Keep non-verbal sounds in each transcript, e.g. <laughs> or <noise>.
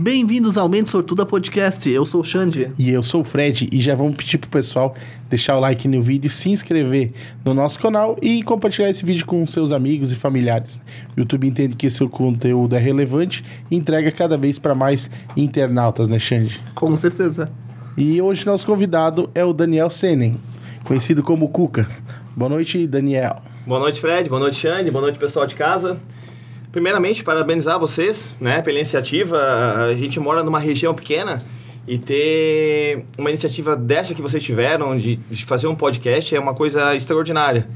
Bem-vindos ao Mente Sortuda Podcast. Eu sou o Xande. E eu sou o Fred e já vamos pedir pro pessoal deixar o like no vídeo, se inscrever no nosso canal e compartilhar esse vídeo com seus amigos e familiares. O YouTube entende que esse conteúdo é relevante e entrega cada vez para mais internautas, né, Xande? Com certeza. E hoje nosso convidado é o Daniel Senen, conhecido como Cuca. Boa noite, Daniel. Boa noite, Fred. Boa noite, Xande. Boa noite, pessoal de casa. Primeiramente, parabenizar vocês né, pela iniciativa. A gente mora numa região pequena e ter uma iniciativa dessa que vocês tiveram, de, de fazer um podcast, é uma coisa extraordinária.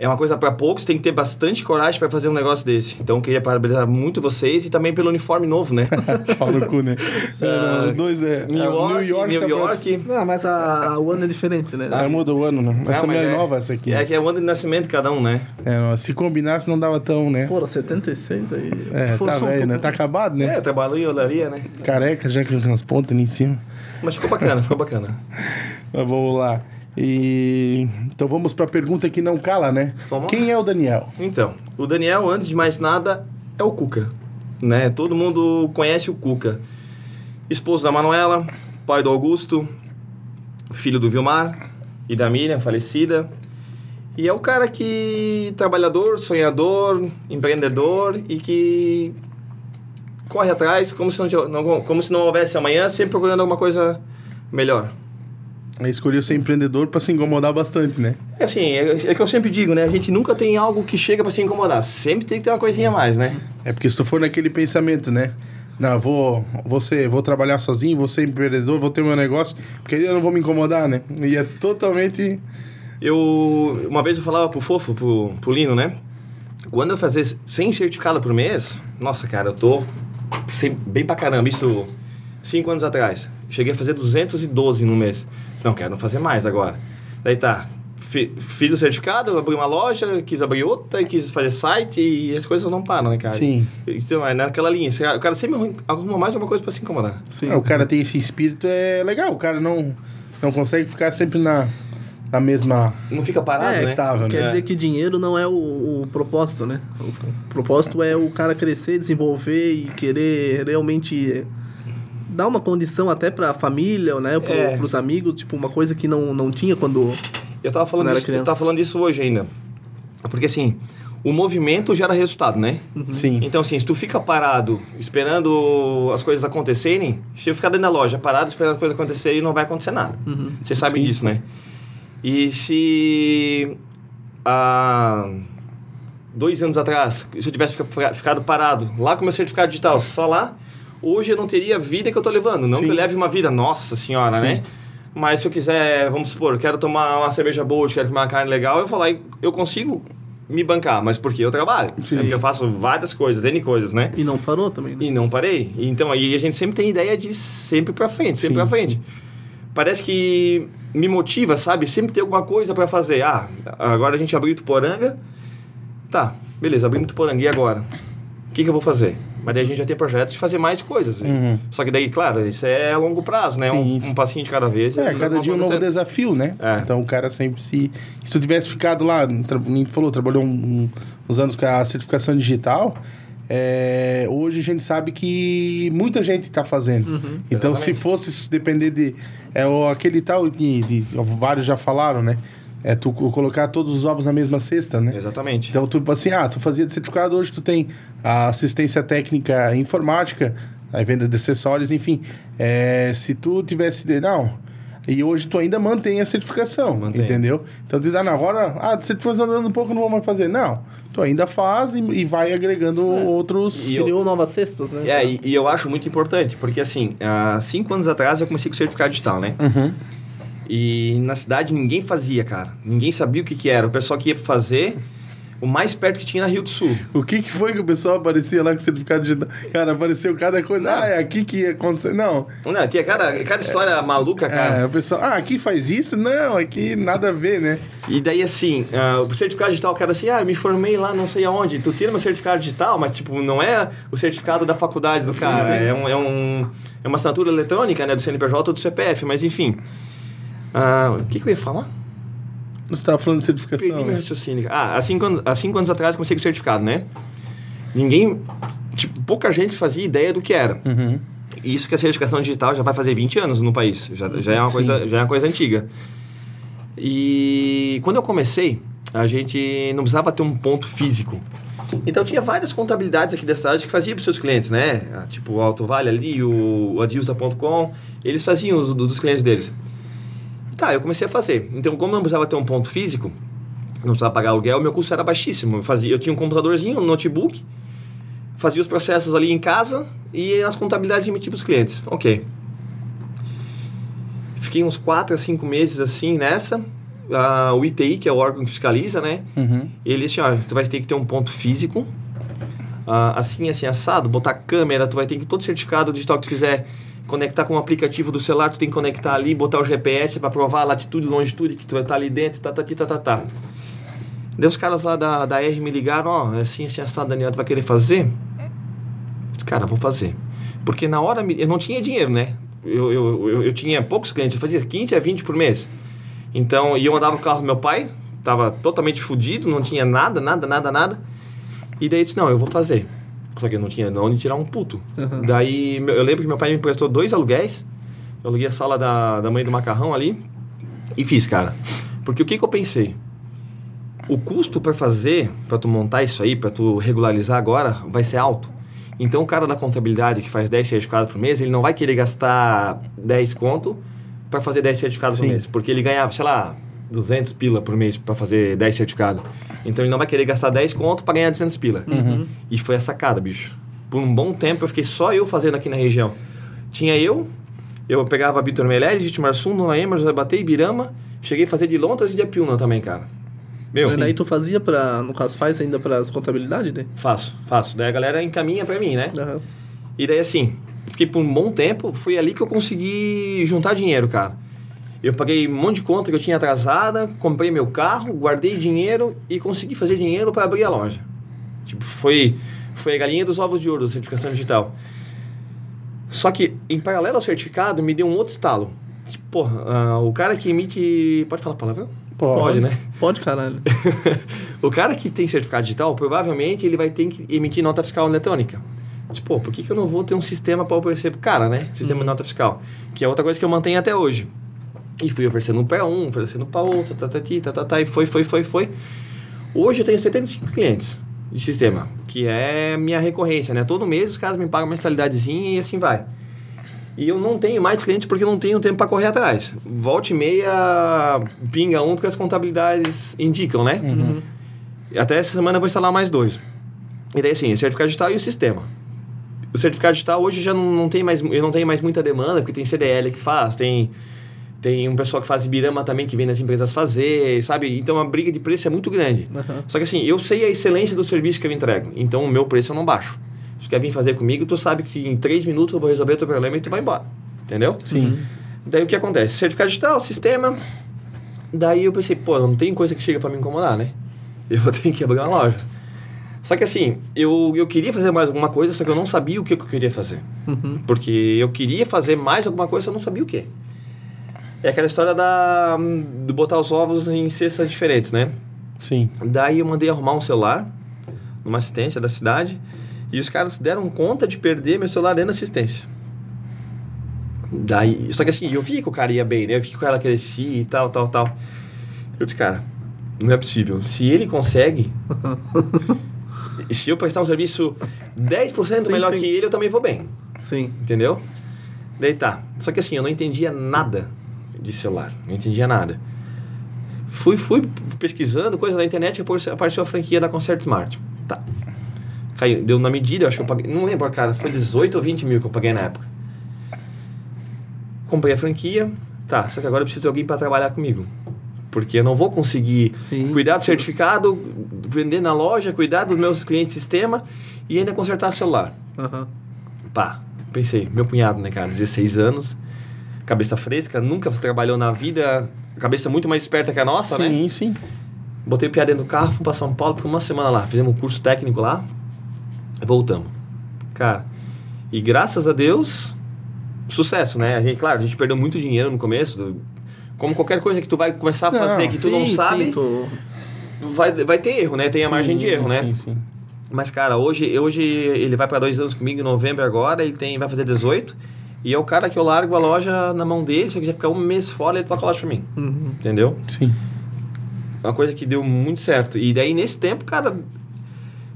É uma coisa para poucos, tem que ter bastante coragem para fazer um negócio desse. Então, queria parabenizar muito vocês e também pelo uniforme novo, né? <laughs> Fala no cu, né? <laughs> Ah, É, dois é. New é, York, New York. New tá York. Ah, mas a, a, o ano é diferente, né? Ah, muda o ano, né? Essa Não, é é- nova, essa aqui. É que é o ano de nascimento de cada um, né? É, se combinasse não dava tão, né? Porra, 76 aí. É, tá forçou um velho, né? pouco. Tá acabado, né? É, trabalhou em olaria, né? Careca, já que tem umas pontas ali em cima. Mas ficou bacana, ficou bacana. <laughs> Mas vamos lá. E então vamos para a pergunta que não cala, né? Vamos lá. Quem é o Daniel? Então, o Daniel, antes de mais nada, é o Cuca. Né? Todo mundo conhece o Cuca. Esposo da Manuela, pai do Augusto, filho do Vilmar e da Miriam, falecida. E é o cara que trabalhador, sonhador, empreendedor e que corre atrás como se não- como se não houvesse amanhã, sempre procurando alguma coisa melhor. Escolheu ser empreendedor para se incomodar bastante, né? É assim, é, é que eu sempre digo, né? A gente nunca tem algo que chega para se incomodar. Sempre tem que ter uma coisinha a mais, né? É porque se tu for naquele pensamento, né? Não, vou, vou, ser- vou trabalhar sozinho, vou ser empreendedor, vou ter meu negócio, porque aí eu não vou me incomodar, né? E é totalmente. Eu, uma vez eu falava pro Fofo, pro, pro Lino, né? Quando eu fazer 100 certificados por mês, nossa, cara, eu tô sem- bem pra caramba. Isso cinco anos atrás. Cheguei a fazer 212 no mês. Não, quero fazer mais agora. Daí tá, fi- fiz o certificado, abri uma loja, quis abrir outra, quis fazer site e as coisas não param, né, cara? Sim. Então, é naquela linha. O cara sempre arruma mais uma coisa pra se incomodar. Sim. Ah, o cara tem esse espírito, é legal. O cara não, não consegue ficar sempre na, na mesma. Não fica parado, É, né? estável, Quer É. dizer que dinheiro não é o, o propósito, né? O propósito é o cara crescer, desenvolver e querer realmente dar uma condição até pra família, né? Pro, É. Pros amigos, tipo, uma coisa que não, não tinha quando... Eu tava falando Quando era disso, eu tava falando disso hoje ainda. Porque assim, o movimento gera resultado, né? Sim. Então assim, se tu fica parado esperando as coisas acontecerem, se eu ficar dentro da loja parado esperando as coisas acontecerem, não vai acontecer nada. Uhum. Você sabe Sim. disso, né? E se há dois anos atrás, se eu tivesse fica- ficado parado lá com meu certificado digital, só lá, hoje eu não teria a vida que eu tô levando. Não Sim. que eu leve uma vida, nossa senhora, Sim. né? Mas se eu quiser, vamos supor, quero tomar uma cerveja boa, quero comer uma carne legal, eu vou lá e eu consigo me bancar, mas porque eu trabalho. Sim. Porque eu faço várias coisas, N coisas, né? E não parou também, né? E não parei. Então, aí a gente sempre tem ideia de sempre pra frente, sempre Sim, pra frente. Parece que me motiva, sabe? Sempre ter alguma coisa pra fazer. Ah, agora a gente abriu Tuporanga. Tá, beleza, abrindo Tuporanga. E agora? O que, que eu vou fazer? Mas daí a gente já tem projeto de fazer mais coisas. Uhum. Só que daí, claro, isso é a longo prazo, né? Sim. Um, um passinho de cada vez. É, cada dia um novo desafio, né? É. Então o cara sempre se. Se tu tivesse ficado lá, nem falou, trabalhou um- uns anos com a certificação digital. é, hoje a gente sabe que muita gente está fazendo. então, se Exatamente. fosse se depender de. É aquele tal de, de- Vários já falaram, né? É tu co- colocar todos os ovos na mesma cesta, né? Exatamente. Então, tu, assim, ah, tu fazia de certificado, hoje tu tem a assistência técnica informática, a venda de acessórios, enfim. É, se tu tivesse... de- Não, e hoje tu ainda mantém a certificação, Mantém. entendeu? Então, tu diz, ah, não, agora, ah, de certificação andando um pouco, não vou mais fazer. Não, tu ainda faz e, e vai agregando outros... E eu- Criou novas cestas, né? É, e, e eu acho muito importante, porque assim, há cinco anos atrás eu comecei com certificado digital, né? Uhum. E na cidade ninguém fazia, cara. Ninguém sabia o que, que era. O pessoal que ia fazer, o mais perto que tinha na Rio do Sul. O que que foi que o pessoal aparecia lá com certificado digital? Cara, apareceu cada coisa. Ah, é aqui que ia acontecer. Não, Não, tinha cada, cada história maluca, cara. é, o pessoal, ah, aqui faz isso? Não, aqui nada a ver, né? E daí, assim, ah, o certificado digital, o cara assim, ah, eu me formei lá não sei aonde. Tu tira meu certificado digital, mas, tipo, não é o certificado da faculdade do cara. sim. É, um, é, um, é uma assinatura eletrônica, né, do CNPJ ou do CPF, mas enfim. Ah, o que, que eu ia falar? Você estava falando de certificação. Perdi meu né? raciocínio. Ah, há cinco, anos, há cinco anos atrás eu comecei com certificado, né? Ninguém. Tipo, pouca gente fazia ideia do que era. Uhum. Isso que a certificação digital já vai fazer 20 anos no país. Já, já, é, uma Sim. coisa, já é uma coisa antiga. E quando eu comecei, a gente não precisava ter um ponto físico. Então tinha várias contabilidades aqui da cidade que fazia para os seus clientes, né? Ah, Tipo o Alto Vale ali, o Adilsta.com, eles faziam os do- dos clientes deles. Tá, eu comecei a fazer. Então, como não precisava ter um ponto físico, não precisava pagar aluguel, meu custo era baixíssimo. Eu, fazia, eu tinha um computadorzinho, um notebook, fazia os processos ali em casa e as contabilidades emitia para os clientes. Ok. Fiquei uns 4 a 5 meses assim nessa. Ah, o ITI, que é o órgão que fiscaliza, né? Uhum. Ele disse, ó, tu vai ter que ter um ponto físico, ah, assim, assim, assado, botar câmera, tu vai ter que todo certificado digital que tu fizer, conectar com o aplicativo do celular, tu tem que conectar ali, botar o GPS para provar a latitude e longitude que tu vai estar ali dentro, tá, tá, tá, tá, tá. Daí os caras lá da, da R me ligaram, ó, é assim, assim, assado, Daniel, tu vai querer fazer? Disse, cara, vou fazer. Porque na hora, eu não tinha dinheiro, né? Eu, eu, eu, eu tinha poucos clientes, eu fazia 15 a 20 por mês. Então, e eu andava o carro do meu pai, tava totalmente fudido, não tinha nada, nada, nada, nada. E daí eu disse, não, eu vou fazer. Só que eu não tinha de onde tirar um puto. Uhum. Daí, eu lembro que meu pai me emprestou dois aluguéis. Eu aluguei a sala da, da mãe do macarrão ali e fiz, cara. Porque o que, que eu pensei? O custo para fazer, para tu montar isso aí, para tu regularizar agora, vai ser alto. Então o cara da contabilidade que faz 10 certificados por mês, ele não vai querer gastar 10 conto para fazer 10 certificados por Sim. mês. Porque ele ganhava, sei lá, 200 pila por mês para fazer 10 certificados. Então ele não vai querer gastar 10 conto para ganhar 200 pila. E foi a sacada, bicho. Por um bom tempo eu fiquei só eu fazendo aqui na região. Tinha eu, eu pegava Vitor Meirelles, Vítor Marsum, Dona Ema, José Batei, Ibirama. Cheguei a fazer de Lontas e de Apiúna também, cara. Meu, E daí tu fazia pra, no caso, faz ainda pras contabilidades, né? faço, faço. Daí a galera encaminha pra mim, né? Aham. E daí assim, fiquei por um bom tempo, foi ali que eu consegui juntar dinheiro, cara. Eu paguei um monte de conta que eu tinha atrasada, comprei meu carro, guardei dinheiro e consegui fazer dinheiro para abrir a loja. Tipo, foi, foi a galinha dos ovos de ouro da certificação digital. Só que, em paralelo ao certificado, me deu um outro estalo. Tipo, porra, ah, o cara que emite. Pode falar palavrão? Pode. né? Pode, caralho. <laughs> o cara que tem certificado digital, provavelmente ele vai ter que emitir nota fiscal eletrônica. Tipo, pô, por que, que eu não vou ter um sistema para oferecer pro cara, né? Sistema de nota fiscal. Que é outra coisa que eu mantenho até hoje. E fui oferecendo para um, oferecendo para outro, tá, tá, tá, tá, tá, e foi, foi, foi, foi. Hoje eu tenho 75 clientes de sistema, que é minha recorrência, né? Todo mês os caras me pagam mensalidadezinha e assim vai. E eu não tenho mais clientes porque eu não tenho tempo para correr atrás. Volte e meia, pinga um, porque as contabilidades indicam, né? Até essa semana eu vou instalar mais dois. E daí assim, o certificado digital e o sistema. O certificado digital hoje já não, não tem mais, eu não tenho mais muita demanda, porque tem CDL que faz, tem, tem um pessoal que faz Ibirama também que vem nas empresas fazer, sabe? Então a briga de preço é muito grande. Aham. Só que assim, eu sei a excelência do serviço que eu entrego, então o meu preço eu não baixo. Se tu quer vir fazer comigo, tu sabe que em três minutos eu vou resolver o teu problema e tu vai embora. Entendeu? Sim. Daí o que acontece? Certificado digital, sistema. Daí eu pensei, pô, não tem coisa que chega pra me incomodar, né? <laughs> Eu vou ter que abrir uma loja. Só que assim, eu, eu queria fazer mais alguma coisa, só que eu não sabia o que eu queria fazer. Uhum. Porque eu queria fazer mais alguma coisa, eu não sabia o que. É aquela história da, de botar os ovos em cestas diferentes, né? Sim. Daí eu mandei arrumar um celular numa assistência da cidade e os caras deram conta de perder meu celular dentro da assistência. Daí, só que assim, eu vi que o cara ia bem, né? Eu vi que o cara crescia e tal, tal, tal. Eu disse, cara, não é possível. Se ele consegue, e <laughs> se eu prestar um serviço 10% Sim, melhor sim. que ele, eu também vou bem. Sim. Entendeu? Daí tá. Só que assim, eu não entendia nada de celular. Não entendia nada. Fui, fui pesquisando coisa na internet e apareceu a franquia da Concert Smart. Tá. Caiu, deu na medida, acho que eu paguei. Não lembro, cara. Foi 18 ou 20 mil que eu paguei na época. Comprei a franquia. Tá, só que agora eu preciso de alguém para trabalhar comigo. Porque eu não vou conseguir Sim. cuidar do certificado, vender na loja, cuidar dos meus clientes sistema e ainda consertar celular. Aham. Pá, pensei, meu cunhado, né, cara, 16 anos, cabeça fresca, nunca trabalhou na vida, cabeça muito mais esperta que a nossa, né? sim, sim. Botei o piada dentro do carro, fui pra São Paulo, ficamos uma semana lá, fizemos um curso técnico lá, voltamos. Cara, e graças a Deus, sucesso, né? A gente, claro, a gente perdeu muito dinheiro no começo, como qualquer coisa que tu vai começar a Não, fazer que tu não Sim, sabe, sim, tô- vai, vai ter erro, né? Tem a margem de Sim, erro, né? Sim, sim. Mas, cara, hoje, hoje ele vai para dois anos comigo em novembro agora, ele tem, vai fazer 18. E é o cara que eu largo a loja na mão dele, se eu quiser ficar um mês fora, ele toca a loja pra mim. Uhum. Entendeu? Sim. Uma coisa que deu muito certo. E daí, nesse tempo, cara,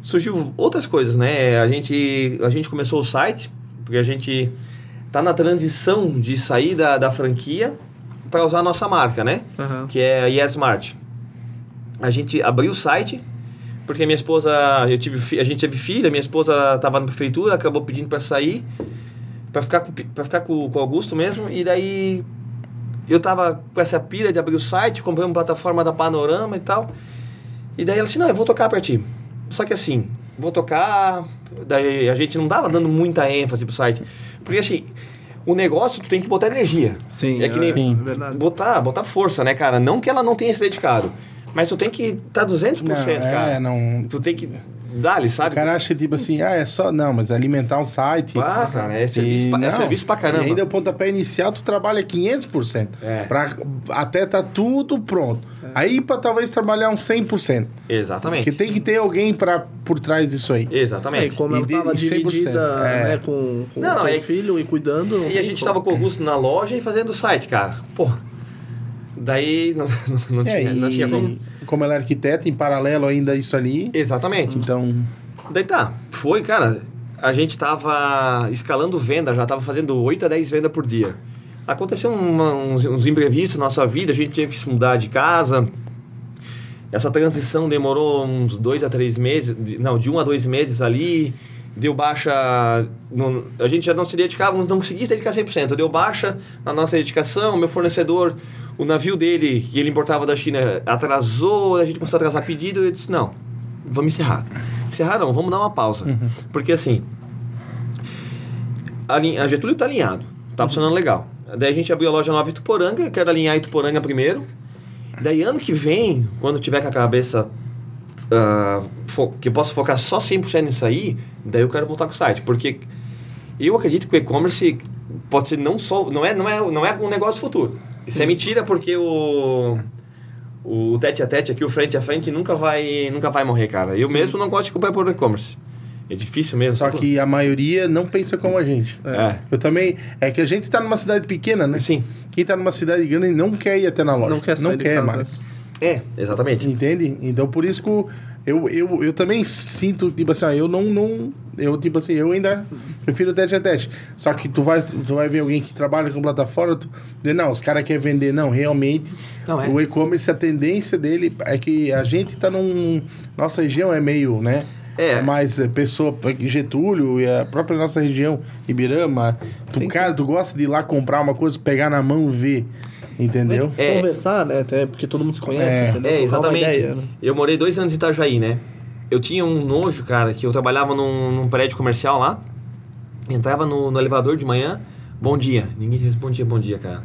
surgiu outras coisas, né? A gente, a gente começou o site, porque a gente tá na transição de sair da, da franquia para usar a nossa marca, né? Aham. Que é a YesMart. A gente abriu o site, porque minha esposa, eu tive, a gente teve filha, minha esposa estava na prefeitura, acabou pedindo para sair, para ficar, com, pra ficar com, com o Augusto mesmo, e daí eu tava com essa pira de abrir o site, comprei uma plataforma da Panorama e tal. E daí ela disse, não, eu vou tocar pra ti. Só que assim, vou tocar. Daí a gente não tava dando muita ênfase pro site. Porque assim, o negócio tu tem que botar energia. Sim, é que nem Sim. verdade. botar, botar força, né, cara? Não que ela não tenha se dedicado. Mas tu tem que estar tá 200%, Não, cara. é, não. Tu tem que O sabe? cara acha tipo assim, ah, é só. Não, mas alimentar um site. Ah, cara, é serviço, E pra, é não, serviço pra caramba. E ainda o pontapé inicial, tu trabalha 500%. É. Pra, até tá tudo pronto. Aí pra talvez trabalhar uns 100%. Exatamente. Porque tem que ter alguém pra, por trás disso aí. É, e Exatamente. como ela de- tava e 100%, dividida é. né, com, com, Não, não, com é- o filho e cuidando. E a gente tava com o Augusto na loja e fazendo o site, cara. Pô. Daí não, não, <laughs> não É, tinha, não tinha como. Como ela é arquiteta, em paralelo ainda isso ali. Exatamente. Então, Daí tá, foi, cara. A gente tava escalando venda, já tava fazendo 8 a 10 vendas por dia. Aconteceu uma- uns, uns imprevistos na nossa vida, a gente teve que se mudar de casa. Essa transição demorou uns dois a três meses, não, de um a dois meses ali. Deu baixa. no- a gente já não se dedicava, não conseguia se dedicar 100%. Deu baixa na nossa dedicação. Meu fornecedor, o navio dele, que ele importava da China, atrasou. A gente começou a atrasar pedido. Eu disse: não, vamos encerrar. Encerrar não, vamos dar uma pausa. Porque assim, a, a Getúlio tá alinhado, tá funcionando legal. Daí a gente abriu a loja nova Ituporanga, quero alinhar Ituporanga primeiro. Daí ano que vem, quando tiver com a cabeça ah, que eu posso focar só 100% nisso aí, daí eu quero voltar com o site, porque eu acredito que o e-commerce pode ser não só não é não é não é um negócio futuro. Isso é mentira porque o o tete a tete aqui, o frente a frente nunca vai nunca vai morrer, cara. Eu mesmo não gosto de comprar por e-commerce. É difícil mesmo. só que a maioria não pensa como a gente. é. Eu também. É que a gente tá numa cidade pequena, né? Sim. Quem tá numa cidade grande não quer ir até na loja. Não quer sair de casa. mais. É, exatamente. Entende? Então por isso que eu, eu, eu também sinto, tipo assim, ah, eu não, não. Eu, tipo assim, eu ainda prefiro teste a teste. Só que tu vai, tu vai ver alguém que trabalha com plataforma, tu, não, os caras querem vender. Não, realmente, Não, é. o e-commerce, a tendência dele é que a gente tá num. Nossa região é meio, né? É. Mais é, pessoa, Getúlio e a própria nossa região, Ibirama. Tu, Sim, cara, tu gosta de ir lá comprar uma coisa, pegar na mão e ver. Entendeu? É. Conversar, né? Até porque todo mundo se conhece, É. entendeu? É, exatamente. ideia, né? Eu morei dois anos em Itajaí, né? Eu tinha um nojo, cara, que eu trabalhava num, num prédio comercial lá. Entrava no, no elevador de manhã, bom dia. Ninguém respondia bom dia, cara.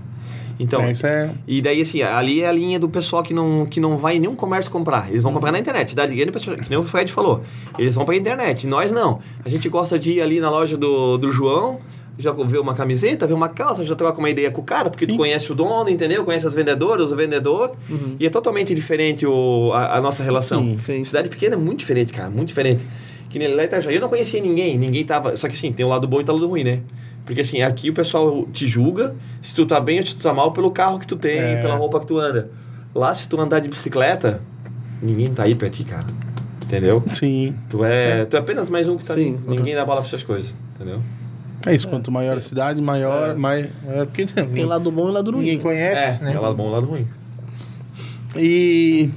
Então, É, isso é. e daí assim, ali é a linha do pessoal que não, que não vai em nenhum comércio comprar. Eles vão comprar na internet. Cidade grande, pessoal- que nem o Fred falou. Eles vão pra internet. Nós não. A gente gosta de ir ali na loja do, do João, já ver uma camiseta, ver uma calça, já troca uma ideia com o cara, porque tu conhece o dono, entendeu? Conhece as vendedoras, os vendedores. E é totalmente diferente o, a, a nossa relação. Sim, sim. Cidade pequena é muito diferente, cara, muito diferente. Que nem lá em Itajaí eu não conhecia ninguém, ninguém tava. Só que assim, tem o lado bom e o lado ruim, né? Porque assim, aqui o pessoal te julga se tu tá bem ou se tu tá mal pelo carro que tu tem, É. pela roupa que tu anda. Lá, se tu andar de bicicleta, ninguém tá aí pra ti, cara. Entendeu? Sim. Tu é, tu é apenas mais um que tá Sim. ali. Ninguém dá bola pra essas coisas, entendeu? É isso, quanto maior a cidade, maior, mais, maior porque <laughs> Tem lado bom e lado ruim. ninguém conhece, é, né? é lado bom e lado ruim. E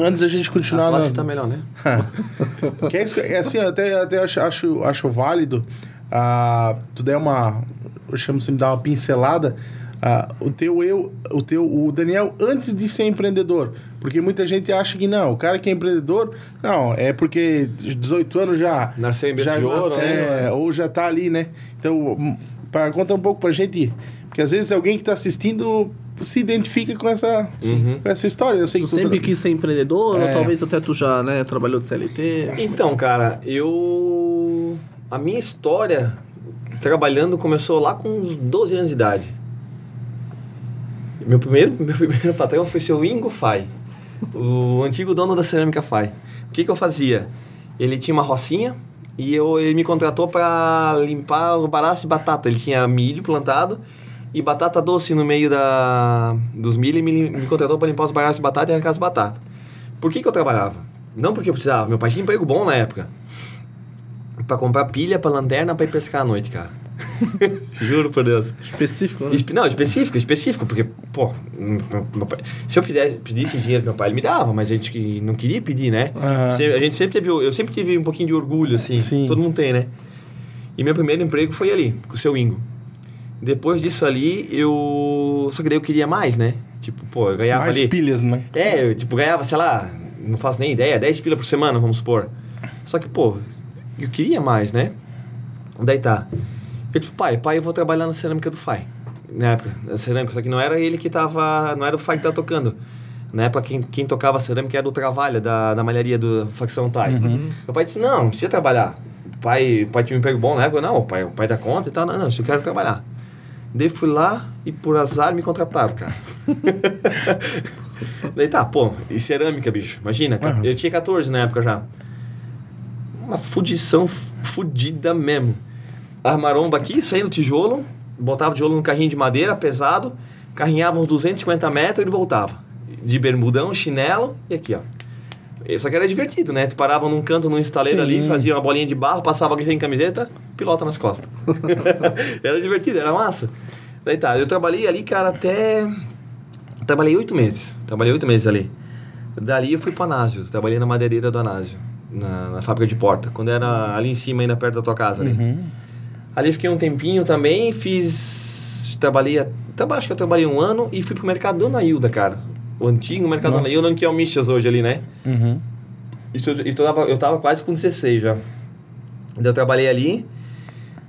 antes da gente A continuar classe na- tá melhor, né? <laughs> que é, isso- é assim, eu até, até acho, acho, acho válido ah, tu der uma, eu chamo de dar uma pincelada ah, o teu eu, o teu o Daniel antes de ser empreendedor, porque muita gente acha que não, o cara que é empreendedor, não, é porque 18 anos já Nasceu em já de ouro, né? é, ou já tá ali, né? Então, para contar um pouco pra gente, porque às vezes alguém que tá assistindo se identifica com essa Uhum. com essa história, eu sei Tu que tu sempre tra- quis ser empreendedor, É. ou talvez até tu já, né, trabalhou de CLT. Então, cara, eu. A minha história trabalhando começou lá com uns 12 anos de idade. Meu primeiro, meu primeiro patrão foi seu Ingo Fai, o antigo dono da cerâmica Fai. O que, que eu fazia? Ele tinha uma rocinha e eu, ele me contratou para limpar o baraço de batata. Ele tinha milho plantado e batata doce no meio da, dos milho e me, me contratou para limpar os baraços de batata e arrancar as batatas. Por que, que eu trabalhava? Não porque eu precisava, meu pai tinha emprego bom na época. Pra comprar pilha pra lanterna pra ir pescar à noite, cara. <laughs> Juro por Deus. Específico, né? Espe- Não, específico, específico, porque, pô, meu pai- se eu pudesse, pedisse dinheiro pro meu pai, ele me dava, mas a gente que não queria pedir, né? Se- A gente sempre teve, eu sempre tive um pouquinho de orgulho, assim, Sim. todo mundo tem, né? E meu primeiro emprego foi ali, com o seu Ingo. Depois disso ali, eu. Só que daí eu queria mais, né? Tipo, pô, eu ganhava Mais ali. pilhas, né? É, eu tipo, ganhava, sei lá, não faço nem ideia, 10 pila por semana, vamos supor. Só que, pô, eu queria mais, né? Daí tá. Eu tipo, pai, pai, eu vou trabalhar na cerâmica do Fai. Na época, na cerâmica, só que não era ele que tava. Não era o Fai que tava tocando. Na época, quem, quem tocava cerâmica era o Travalha, da, da malharia do Facção Tai. Meu pai disse, não, não precisa trabalhar. O pai, o pai tinha um emprego bom na época, não, o pai, o pai dá conta e tal. Não, não, eu quero trabalhar. Daí fui lá e por azar me contrataram, cara. <laughs> Daí tá, pô, e cerâmica, bicho. Imagina, cara. Aham. Eu tinha 14 na época já. Uma fudição fudida mesmo. A maromba aqui, saindo tijolo, botava o tijolo no carrinho de madeira pesado, carrinhava uns 250 metros e ele voltava. De bermudão, chinelo e aqui, ó. Só que era divertido, né? Tu parava num canto, num estaleiro Sim. ali, fazia uma bolinha de barro, passava alguém sem camiseta, pilota nas costas. <laughs> era divertido, era massa. Daí tá, eu trabalhei ali, cara, até. Trabalhei oito meses. Trabalhei oito meses ali. Dali eu fui pro Anásio. Trabalhei na madeireira do Anásio, na, na fábrica de porta. Quando era ali em cima, ainda perto da tua casa ali. Uhum. Ali fiquei um tempinho também, fiz. Trabalhei. a- traba- Acho que eu trabalhei um ano e fui pro Mercadona Hilda, cara. O antigo Mercadona Nossa. Hilda, que é o Michas hoje ali, né? Uhum. Isso, eu, tava, eu tava quase com 16 já. Daí eu trabalhei ali,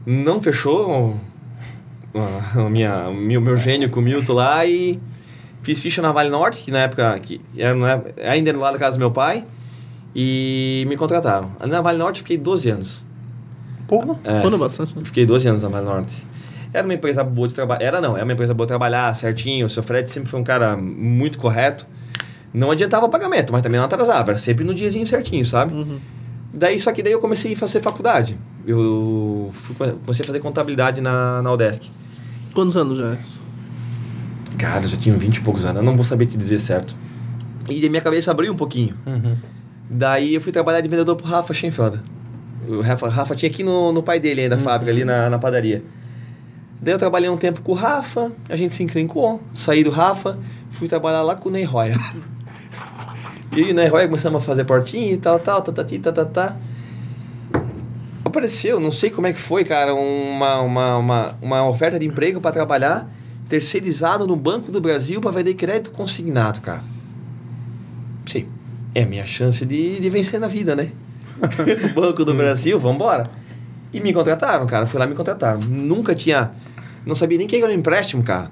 não fechou <laughs> a, minha, o meu, meu gênio com o Milton lá e fiz ficha na Vale Norte, que na época que era, é- ainda era lá da casa do meu pai, e me contrataram. Ali na Vale Norte eu fiquei 12 anos. Porra. É, Quando bastante, né? Fiquei 12 anos na Vale Norte. Era uma empresa boa de trabalhar. Era não, era uma empresa boa de trabalhar certinho. O seu Fred sempre foi um cara muito correto. Não adiantava o pagamento, mas também não atrasava. Era sempre no diazinho certinho, sabe? Uhum. Daí, só que daí eu comecei a fazer faculdade. Eu fui- comecei a fazer contabilidade na, na Udesc. Quantos anos já é isso? Cara, eu já tinha 20 e poucos anos. Eu não vou saber te dizer certo. E daí minha cabeça abriu um pouquinho. Uhum. Daí eu fui trabalhar de vendedor pro Rafa Schenfelder. O Rafa, Rafa tinha aqui no, no pai dele ainda, a fábrica, ali na, na padaria. Daí eu trabalhei um tempo com o Rafa, a gente se encrencou, saí do Rafa, fui trabalhar lá com o Ney Roya. <laughs> E o Ney Roya começamos a fazer portinha e tal, tal, tatati, tatatá. Apareceu, não sei como é que foi, cara, uma, uma, uma, uma oferta de emprego para trabalhar terceirizado no Banco do Brasil para vender crédito consignado, cara. Sim, é minha chance de, de vencer na vida, né? <laughs> Banco do Brasil, vambora. E me contrataram, cara. Fui lá e me contrataram. Nunca tinha. Não sabia nem o que era um empréstimo, cara.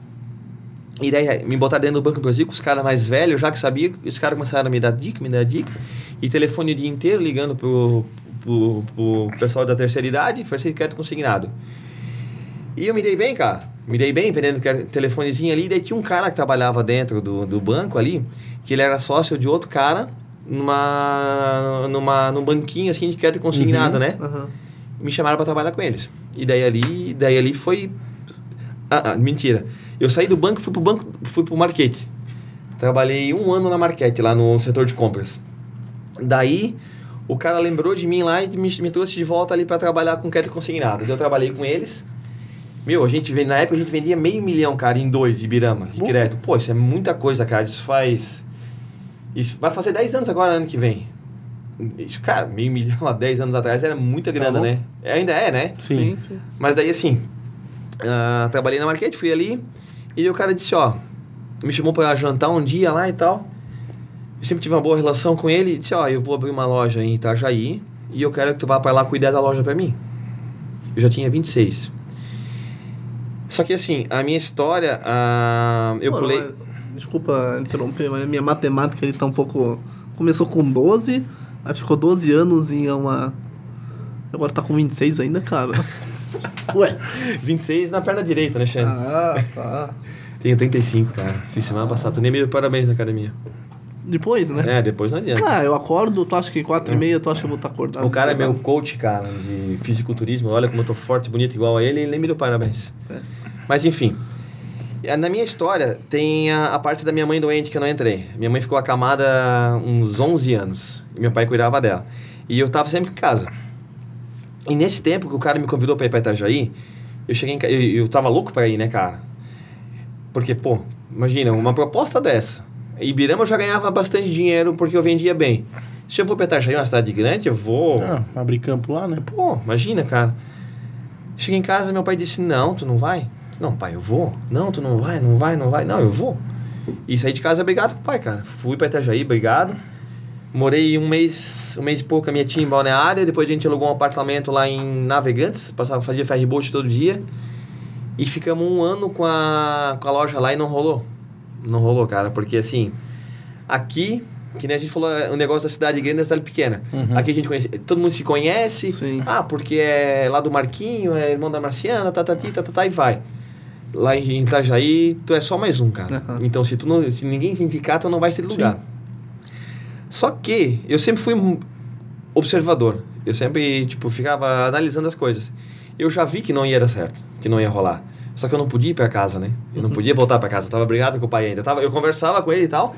E daí me botaram dentro do Banco do Brasil com os caras mais velhos, já que sabia. Os caras começaram a me dar dica, me dar dica. E telefone o dia inteiro ligando pro, pro, pro pessoal da terceira idade, oferecer crédito consignado. E eu me dei bem, cara. Me dei bem vendendo que- telefonezinho ali. Daí tinha um cara que trabalhava dentro do, do banco ali, que ele era sócio de outro cara numa, numa, num banquinho assim de crédito consignado, né? Aham. Me chamaram para trabalhar com eles. E daí ali, daí ali foi. Ah, ah, mentira. Eu saí do banco, fui pro banco, fui pro Marquete. Trabalhei um ano na Marquete, lá no setor de compras. Daí, o cara lembrou de mim lá e me, me trouxe de volta ali para trabalhar com crédito consignado. Daí eu trabalhei com eles. Meu, a gente vende, na época a gente vendia meio milhão, cara, em dois de Ibirama, de crédito. Pô, isso é muita coisa, cara. Isso faz. Isso vai fazer 10 anos agora, ano que vem. Isso, cara, meio milhão há 10 anos atrás era muita grana, louco. né? Ainda é, né? Sim. sim. Mas daí assim, ah, trabalhei na Marquete, fui ali, e o cara disse, ó, me chamou pra jantar um dia lá e tal. Eu sempre tive uma boa relação com ele, e disse, ó, eu vou abrir uma loja em Itajaí, e eu quero que tu vá pra lá cuidar da loja pra mim. Eu já tinha 26. Só que assim, a minha história, ah, eu Mano, pulei... mas- desculpa interromper, mas a minha matemática ele tá um pouco. Começou com 12, aí ficou 12 anos em uma. Agora tá com 26 ainda, cara. <laughs> Ué. 26 na perna direita, né, Xande? Ah, tá. <laughs> Tenho 35, cara. Fiz semana passada, tu nem me deu parabéns na academia. Depois, né? É, depois não adianta. Ah, eu acordo, tu acha que 4 e meia, tu acha que eu vou estar acordado? O cara é meu coach, cara, de fisiculturismo. Olha como eu tô forte, bonito igual a ele, ele nem me deu parabéns. Mas enfim. Eh, Na minha história, tem a, a parte da minha mãe doente que eu não entrei. Minha mãe ficou acamada uns 11 anos. E meu pai cuidava dela. E eu tava sempre em casa. E nesse tempo que o cara me convidou pra ir pra Itajaí, eu cheguei em, eu, eu tava louco pra ir, né, cara? Porque, pô, imagina, uma proposta dessa. Ibirama eu já ganhava bastante dinheiro porque eu vendia bem. Se eu vou pra Itajaí, uma cidade grande, eu vou... Ah, abrir campo lá, né? Pô, imagina, cara. Cheguei em casa, meu pai disse: Não, tu não vai? Não, pai, eu vou. Não, tu não vai, não vai, não vai. Não, eu vou. E saí de casa obrigado com o pai, cara. Fui pra Itajaí, obrigado. Morei um mês, um mês e pouco com a minha tia em Balneária. Depois a gente alugou um apartamento lá em Navegantes. Passava, fazia ferryboat todo dia. E ficamos um ano com a, com a loja lá e não rolou. Não rolou, cara. Porque assim, aqui, que nem a gente falou, o negócio da cidade grande e da cidade pequena. Aqui a gente conhece, todo mundo se conhece. Sim. Ah, porque é lá do Marquinho, é irmão da Marciana, tá, tá, tá, tá, tá, tá, e vai. Lá em Itajaí, tu é só mais um, cara. Aham. Então, se, tu não, se ninguém te indicar, tu não vai ser lugar. Só que eu sempre fui observador. Eu sempre, tipo, ficava analisando as coisas. Eu já vi que não ia dar certo, que não ia rolar. Só que eu não podia ir pra casa, né? Eu não podia voltar pra casa. Eu tava brigado com o pai ainda. Eu, tava, eu conversava com ele e tal.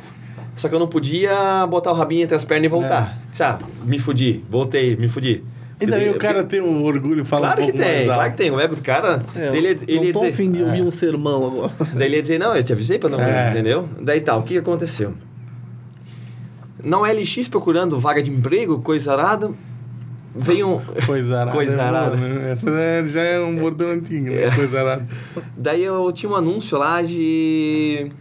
Só que eu não podia botar o rabinho entre as pernas e voltar. Ah, me fudi, voltei, me fudi. E daí Eu- o cara tem um orgulho, fala Claro um que pouco mais tem, alto. claro que tem. O ego do cara, É, ele, eu ele não ia tô dizer... afim de ouvir um sermão agora. <laughs> Daí ele ia dizer, não, eu te avisei pra não É. entendeu? Daí tal, o que aconteceu? Não LX procurando vaga de emprego, coisa arada, veio um... <laughs> Coisa arada. Coisa é boa, arada. né? Essa é- já é um bordão antigo, né? Coisa arada. <laughs> Daí eu tinha um anúncio lá de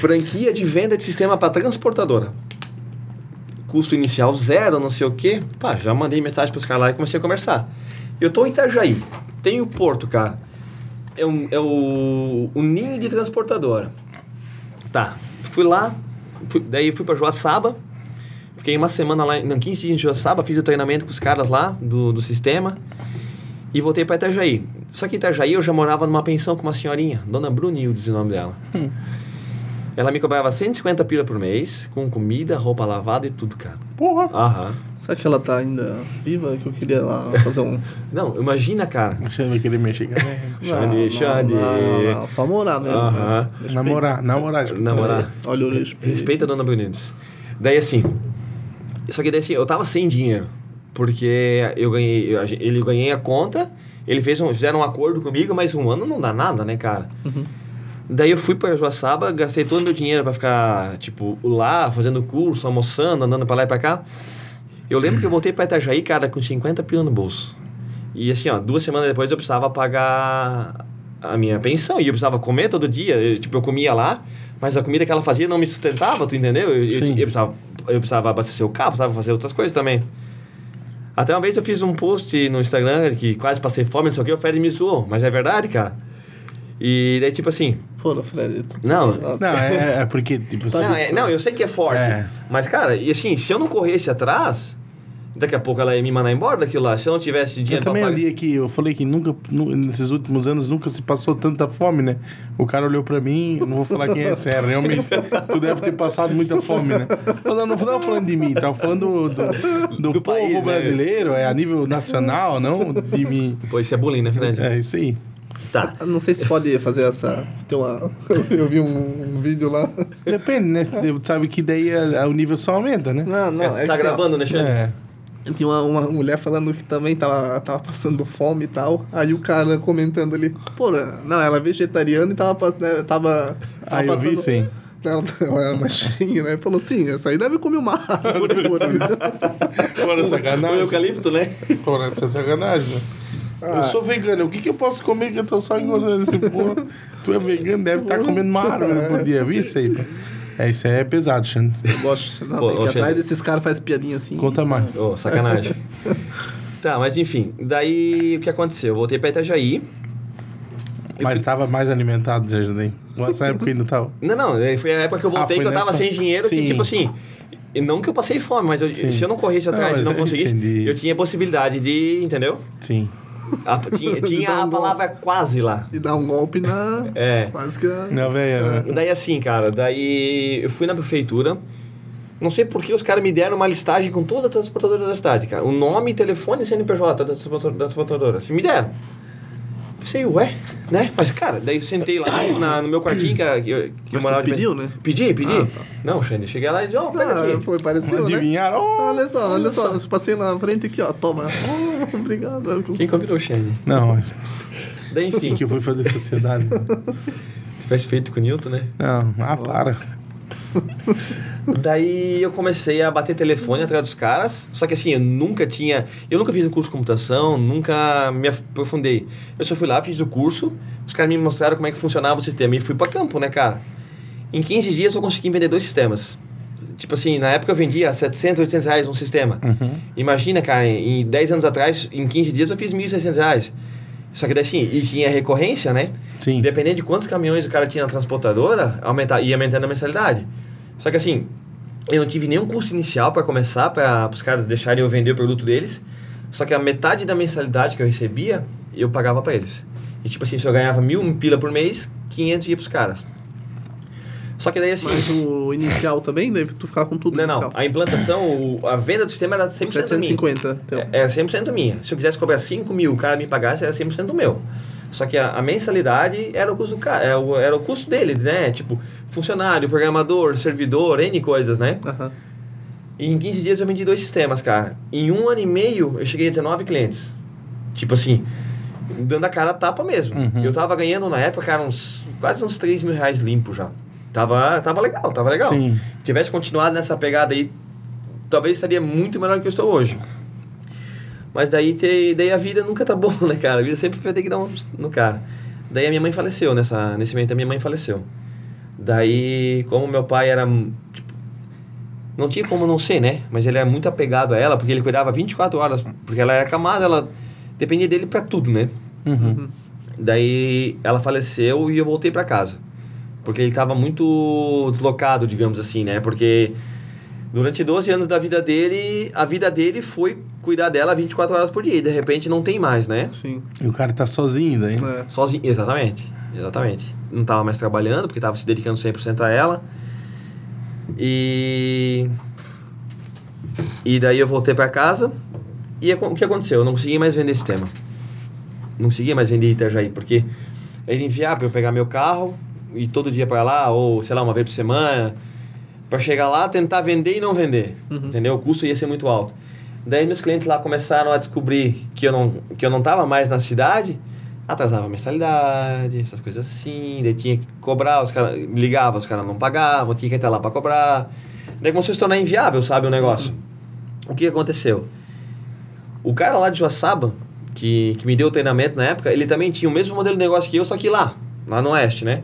franquia de venda de sistema para transportadora. Custo inicial zero, não sei o quê. Pá, já mandei mensagem pros caras lá e comecei a conversar. Eu tô em Itajaí, tem o porto, cara. É, um, é o, o ninho de transportadora. Tá, fui lá, fui- daí fui pra Joaçaba, fiquei uma semana lá, não, 15 dias em Joaçaba, fiz o treinamento com os caras lá do, do sistema e voltei para Itajaí. Só que em Itajaí eu já morava numa pensão com uma senhorinha, Dona Brunildes, o nome dela. Ela me cobrava 150 pila por mês, com comida, roupa lavada e tudo, cara. Porra. Aham. Será que ela tá ainda viva? Que eu queria lá fazer um. <laughs> Não, imagina, cara. Achando que querer mexer <laughs> Xande, Xande. Só morar mesmo. Aham. né? Namorar, namorar. tipo, Namorar. Olha o respeito. Respeita a Dona Brunildes. Daí assim, só que daí assim, eu tava sem dinheiro, porque eu ganhei, eu, ele ganhei a conta, ele fez um, fizeram um acordo comigo, mas um ano não dá nada, né, cara? Daí eu fui pra Joaçaba, gastei todo o meu dinheiro pra ficar, tipo, lá, fazendo curso, almoçando, andando pra lá e pra cá. Eu lembro que eu voltei pra Itajaí, cara, com 50 pila no bolso. E assim, ó, duas semanas depois eu precisava pagar a minha pensão e eu precisava comer todo dia. Eu, tipo, eu comia lá, mas a comida que ela fazia não me sustentava, tu entendeu? Eu, eu, eu precisava, eu precisava abastecer o carro, precisava fazer outras coisas também. Até uma vez eu fiz um post no Instagram que quase passei fome, não sei o que, o Fred me zoou, mas é verdade, cara. E daí, tipo assim, Pô, Fred. Não. Não, é, é porque, tipo, assim, não, é- não, eu sei que é forte. É. Mas, cara, e assim, se eu não corresse atrás, daqui a pouco ela ia me mandar embora daquilo lá. Se eu não tivesse Eu dinheiro pra também pagar. ali que eu falei que nunca, nu- nesses últimos anos, nunca se passou tanta fome, né? O cara olhou pra mim, eu não vou falar quem é, sério, realmente, tu deve ter passado muita fome, né? Mas eu não tava falando de mim, tava falando do, do, do Do povo país, né? brasileiro, é a nível nacional, não de mim. Pô, isso é bullying, né, Fred? É isso aí. Tá. Não sei se pode fazer essa. Tem uma... <laughs> Eu vi um, um vídeo lá. Depende, né? Sabe que daí a- a- o nível só aumenta, né? Não, não. É tá que, assim, gravando, né, Xande? É. Tinha uma, uma mulher falando que também tava, tava passando fome e tal. Aí o cara comentando ali, porra, não, ela é vegetariana e tava, né, tava, tava Ah, eu vi, sim. <laughs> Ela, ela era machinha, né? Falou assim, essa aí deve comer uma <laughs> árvore por Fora O sacanagem. eucalipto, né? Porra, essa é sacanagem, né? Eu sou vegano, o que, que eu posso comer que eu tô só engordando esse <laughs> porra? Tu é vegano, deve estar comendo uma árvore por dia, viu isso aí? pô? É, isso aí é pesado, Xande. Eu gosto, não, Pô, tem que atrás Xande. desses caras faz piadinha assim. Conta mais. Ô, sacanagem. <laughs> tá, mas enfim. Daí, o que aconteceu? Eu voltei pra Itajaí. Mas estava mais alimentado, já ajudei. Nessa época ainda tava. Não, não, eh, foi a época que eu Ah, voltei foi que eu tava nessa? sem dinheiro, que Sim. tipo assim... e Não que eu passei fome, mas eu- se eu não corresse atrás e não conseguisse, entendi. eu tinha possibilidade de, entendeu? Sim. A- tinha <laughs> tinha um a golpe. palavra quase lá. E dá um golpe na. É. Quase que a. Não, velho. né? Daí assim, cara, daí eu fui na prefeitura. Não sei por que os caras me deram uma listagem com toda a transportadora da cidade, cara. O nome, telefone e CNPJ da transporta- da transportadora. Assim, me deram. Pensei, ué, né? Mas, cara, daí eu sentei lá na- no meu quartinho que, eu- que eu Mas tu morava de- pediu, né? Pedi, pedi. Ah, tá. Não, Xande, cheguei lá e disse, ó, pega Ah, aqui. foi parecido, né? Adivinharam? Oh! Olha só, olha só. Eu passei na frente aqui, ó. Toma. Oh, <laughs> obrigado. Quem combinou, Xande? Não, Daí, o enfim, que eu fui fazer sociedade? <laughs> tivesse feito com o Newton, né? Não, ah, para. <laughs> Daí eu comecei a bater telefone atrás dos caras, só que assim, eu nunca tinha. Eu nunca fiz um curso de computação, nunca me aprofundei. Eu só fui lá, fiz o curso, os caras me mostraram como é que funcionava o sistema e fui pra campo, né, cara? Em 15 dias eu consegui vender dois sistemas. Tipo assim, na época eu vendia 700, 800 reais um sistema. Imagina, cara, em 10 anos atrás, em 15 dias eu fiz 1.600 reais. Só que daí assim, e tinha recorrência, né? Sim. Dependendo de quantos caminhões o cara tinha na transportadora, aumentar, ia aumentando a mensalidade. Só que assim, eu não tive nenhum custo inicial para começar, para os caras deixarem eu vender o produto deles. Só que a metade da mensalidade que eu recebia, eu pagava para eles. E tipo assim, se eu ganhava mil pila por mês, 500 ia pros caras. Só que daí assim... Mas o inicial também deve tu ficar com tudo Não, não. inicial. A implantação, a venda do sistema era 100% minha. 750. Então. É, Era 100% minha. Se eu quisesse cobrar 5 mil, o cara me pagasse, era 100% meu. Só que a, a mensalidade era o custo do cara, era o, era o custo dele, né? Tipo, funcionário, programador, servidor, N coisas, né? Aham. E em 15 dias eu vendi dois sistemas, cara. Em um ano e meio, eu cheguei a 19 clientes. Tipo assim, dando a cara a tapa mesmo. Uhum. Eu tava ganhando na época, cara, uns, quase uns 3 mil reais limpo já. Tava, tava legal, tava legal. Sim. Se tivesse continuado nessa pegada aí, talvez estaria muito melhor do que eu estou hoje. Mas daí, te, daí a vida nunca tá boa, <laughs> né, cara? A vida sempre vai ter que dar um no cara. Daí a minha mãe faleceu, nessa, nesse momento a minha mãe faleceu. Daí, como meu pai era. Tipo, não tinha como não ser, né? Mas ele era muito apegado a ela, porque ele cuidava 24 horas, porque ela era camada, ela dependia dele pra tudo, né? Uhum. Daí ela faleceu e eu voltei pra casa. Porque ele tava muito deslocado, digamos assim, né? Porque durante 12 anos da vida dele, a vida dele foi cuidar dela 24 horas por dia. E de repente não tem mais, né? Sim. E o cara tá sozinho daí. É. Sozinho, exatamente. Exatamente. Não tava mais trabalhando, porque tava se dedicando 100% a ela. E e daí eu voltei pra casa. E o que aconteceu? Eu não consegui mais vender esse tema. Não conseguia mais vender Itajaí, porque era inviável eu pegar meu carro e todo dia pra lá, ou sei lá, uma vez por semana, pra chegar lá, tentar vender e não vender. Uhum. Entendeu? O custo ia ser muito alto. Daí meus clientes lá começaram a descobrir que eu não, que eu não tava mais na cidade, atrasava a mensalidade, essas coisas assim, daí tinha que cobrar, os caras ligava, os caras não pagavam, tinha que estar lá para cobrar. Daí começou a se tornar inviável, sabe, o negócio. O que aconteceu? O cara lá de Joaçaba, que, que me deu o treinamento na época, ele também tinha o mesmo modelo de negócio que eu, só que lá, lá no Oeste, né?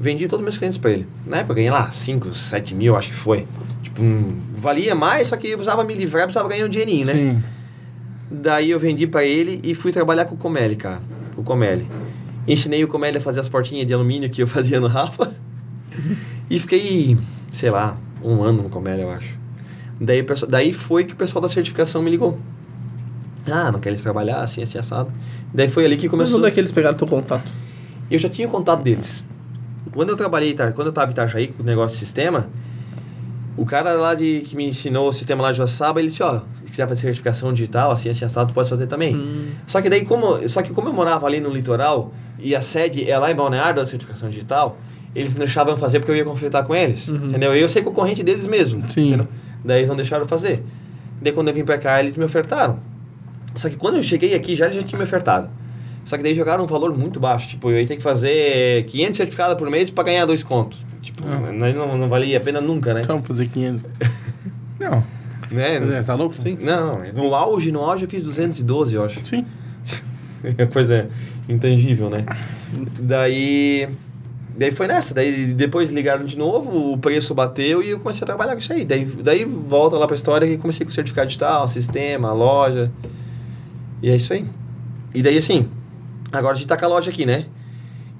Vendi todos os meus clientes para ele. Na época eu ganhei lá 5, 7 mil, acho que foi. Tipo, um- valia mais, só que eu precisava me livrar, eu precisava ganhar um dinheirinho, né? Sim. Daí eu vendi pra ele e fui trabalhar com o Comelli, cara. Com o Comelli. Ensinei o Comelli a fazer as portinhas de alumínio que eu <laughs> fazia no Rafa. e fiquei, sei lá, um ano no Comelli, eu acho. Daí, daí foi que o pessoal da certificação me ligou. Ah, não quer eles trabalhar assim, assim, assado. Daí foi ali que Mas começou. onde é que eles pegaram teu contato? Eu já tinha o contato deles. Quando eu trabalhei, quando eu tava em Itajaí com o negócio de sistema, o cara lá de, que me ensinou o sistema lá de Joaçaba, ele disse, ó, se quiser fazer certificação digital, assim, assim, assado, tu pode fazer também. Hum. Só que daí, como, só que como eu morava ali no litoral, e a sede é lá em Balneário da certificação digital, eles não deixavam fazer porque eu ia conflitar com eles, Uhum. entendeu? Eu sei concorrente deles mesmo, Sim. entendeu? Daí eles não deixaram fazer. Daí quando eu vim pra cá, eles me ofertaram. Só que quando eu cheguei aqui, já eles já tinham me ofertado. Só que daí jogaram um valor muito baixo. Tipo, eu ia ter que fazer 500 certificados por mês pra ganhar dois contos. Tipo, Ah. não, não, valia a pena nunca, né? Então, fazer 500. <laughs> Não. né? É, tá louco? Sim. Não, no auge, no auge eu fiz 212, eu acho. Sim. <laughs> É coisa intangível, né? Daí. Daí foi nessa. Daí depois ligaram de novo, o preço bateu e eu comecei a trabalhar com isso aí. Daí, daí volta lá pra história que comecei com o certificado digital, sistema, loja. E é isso aí. E daí assim, agora a gente tá com a loja aqui, né?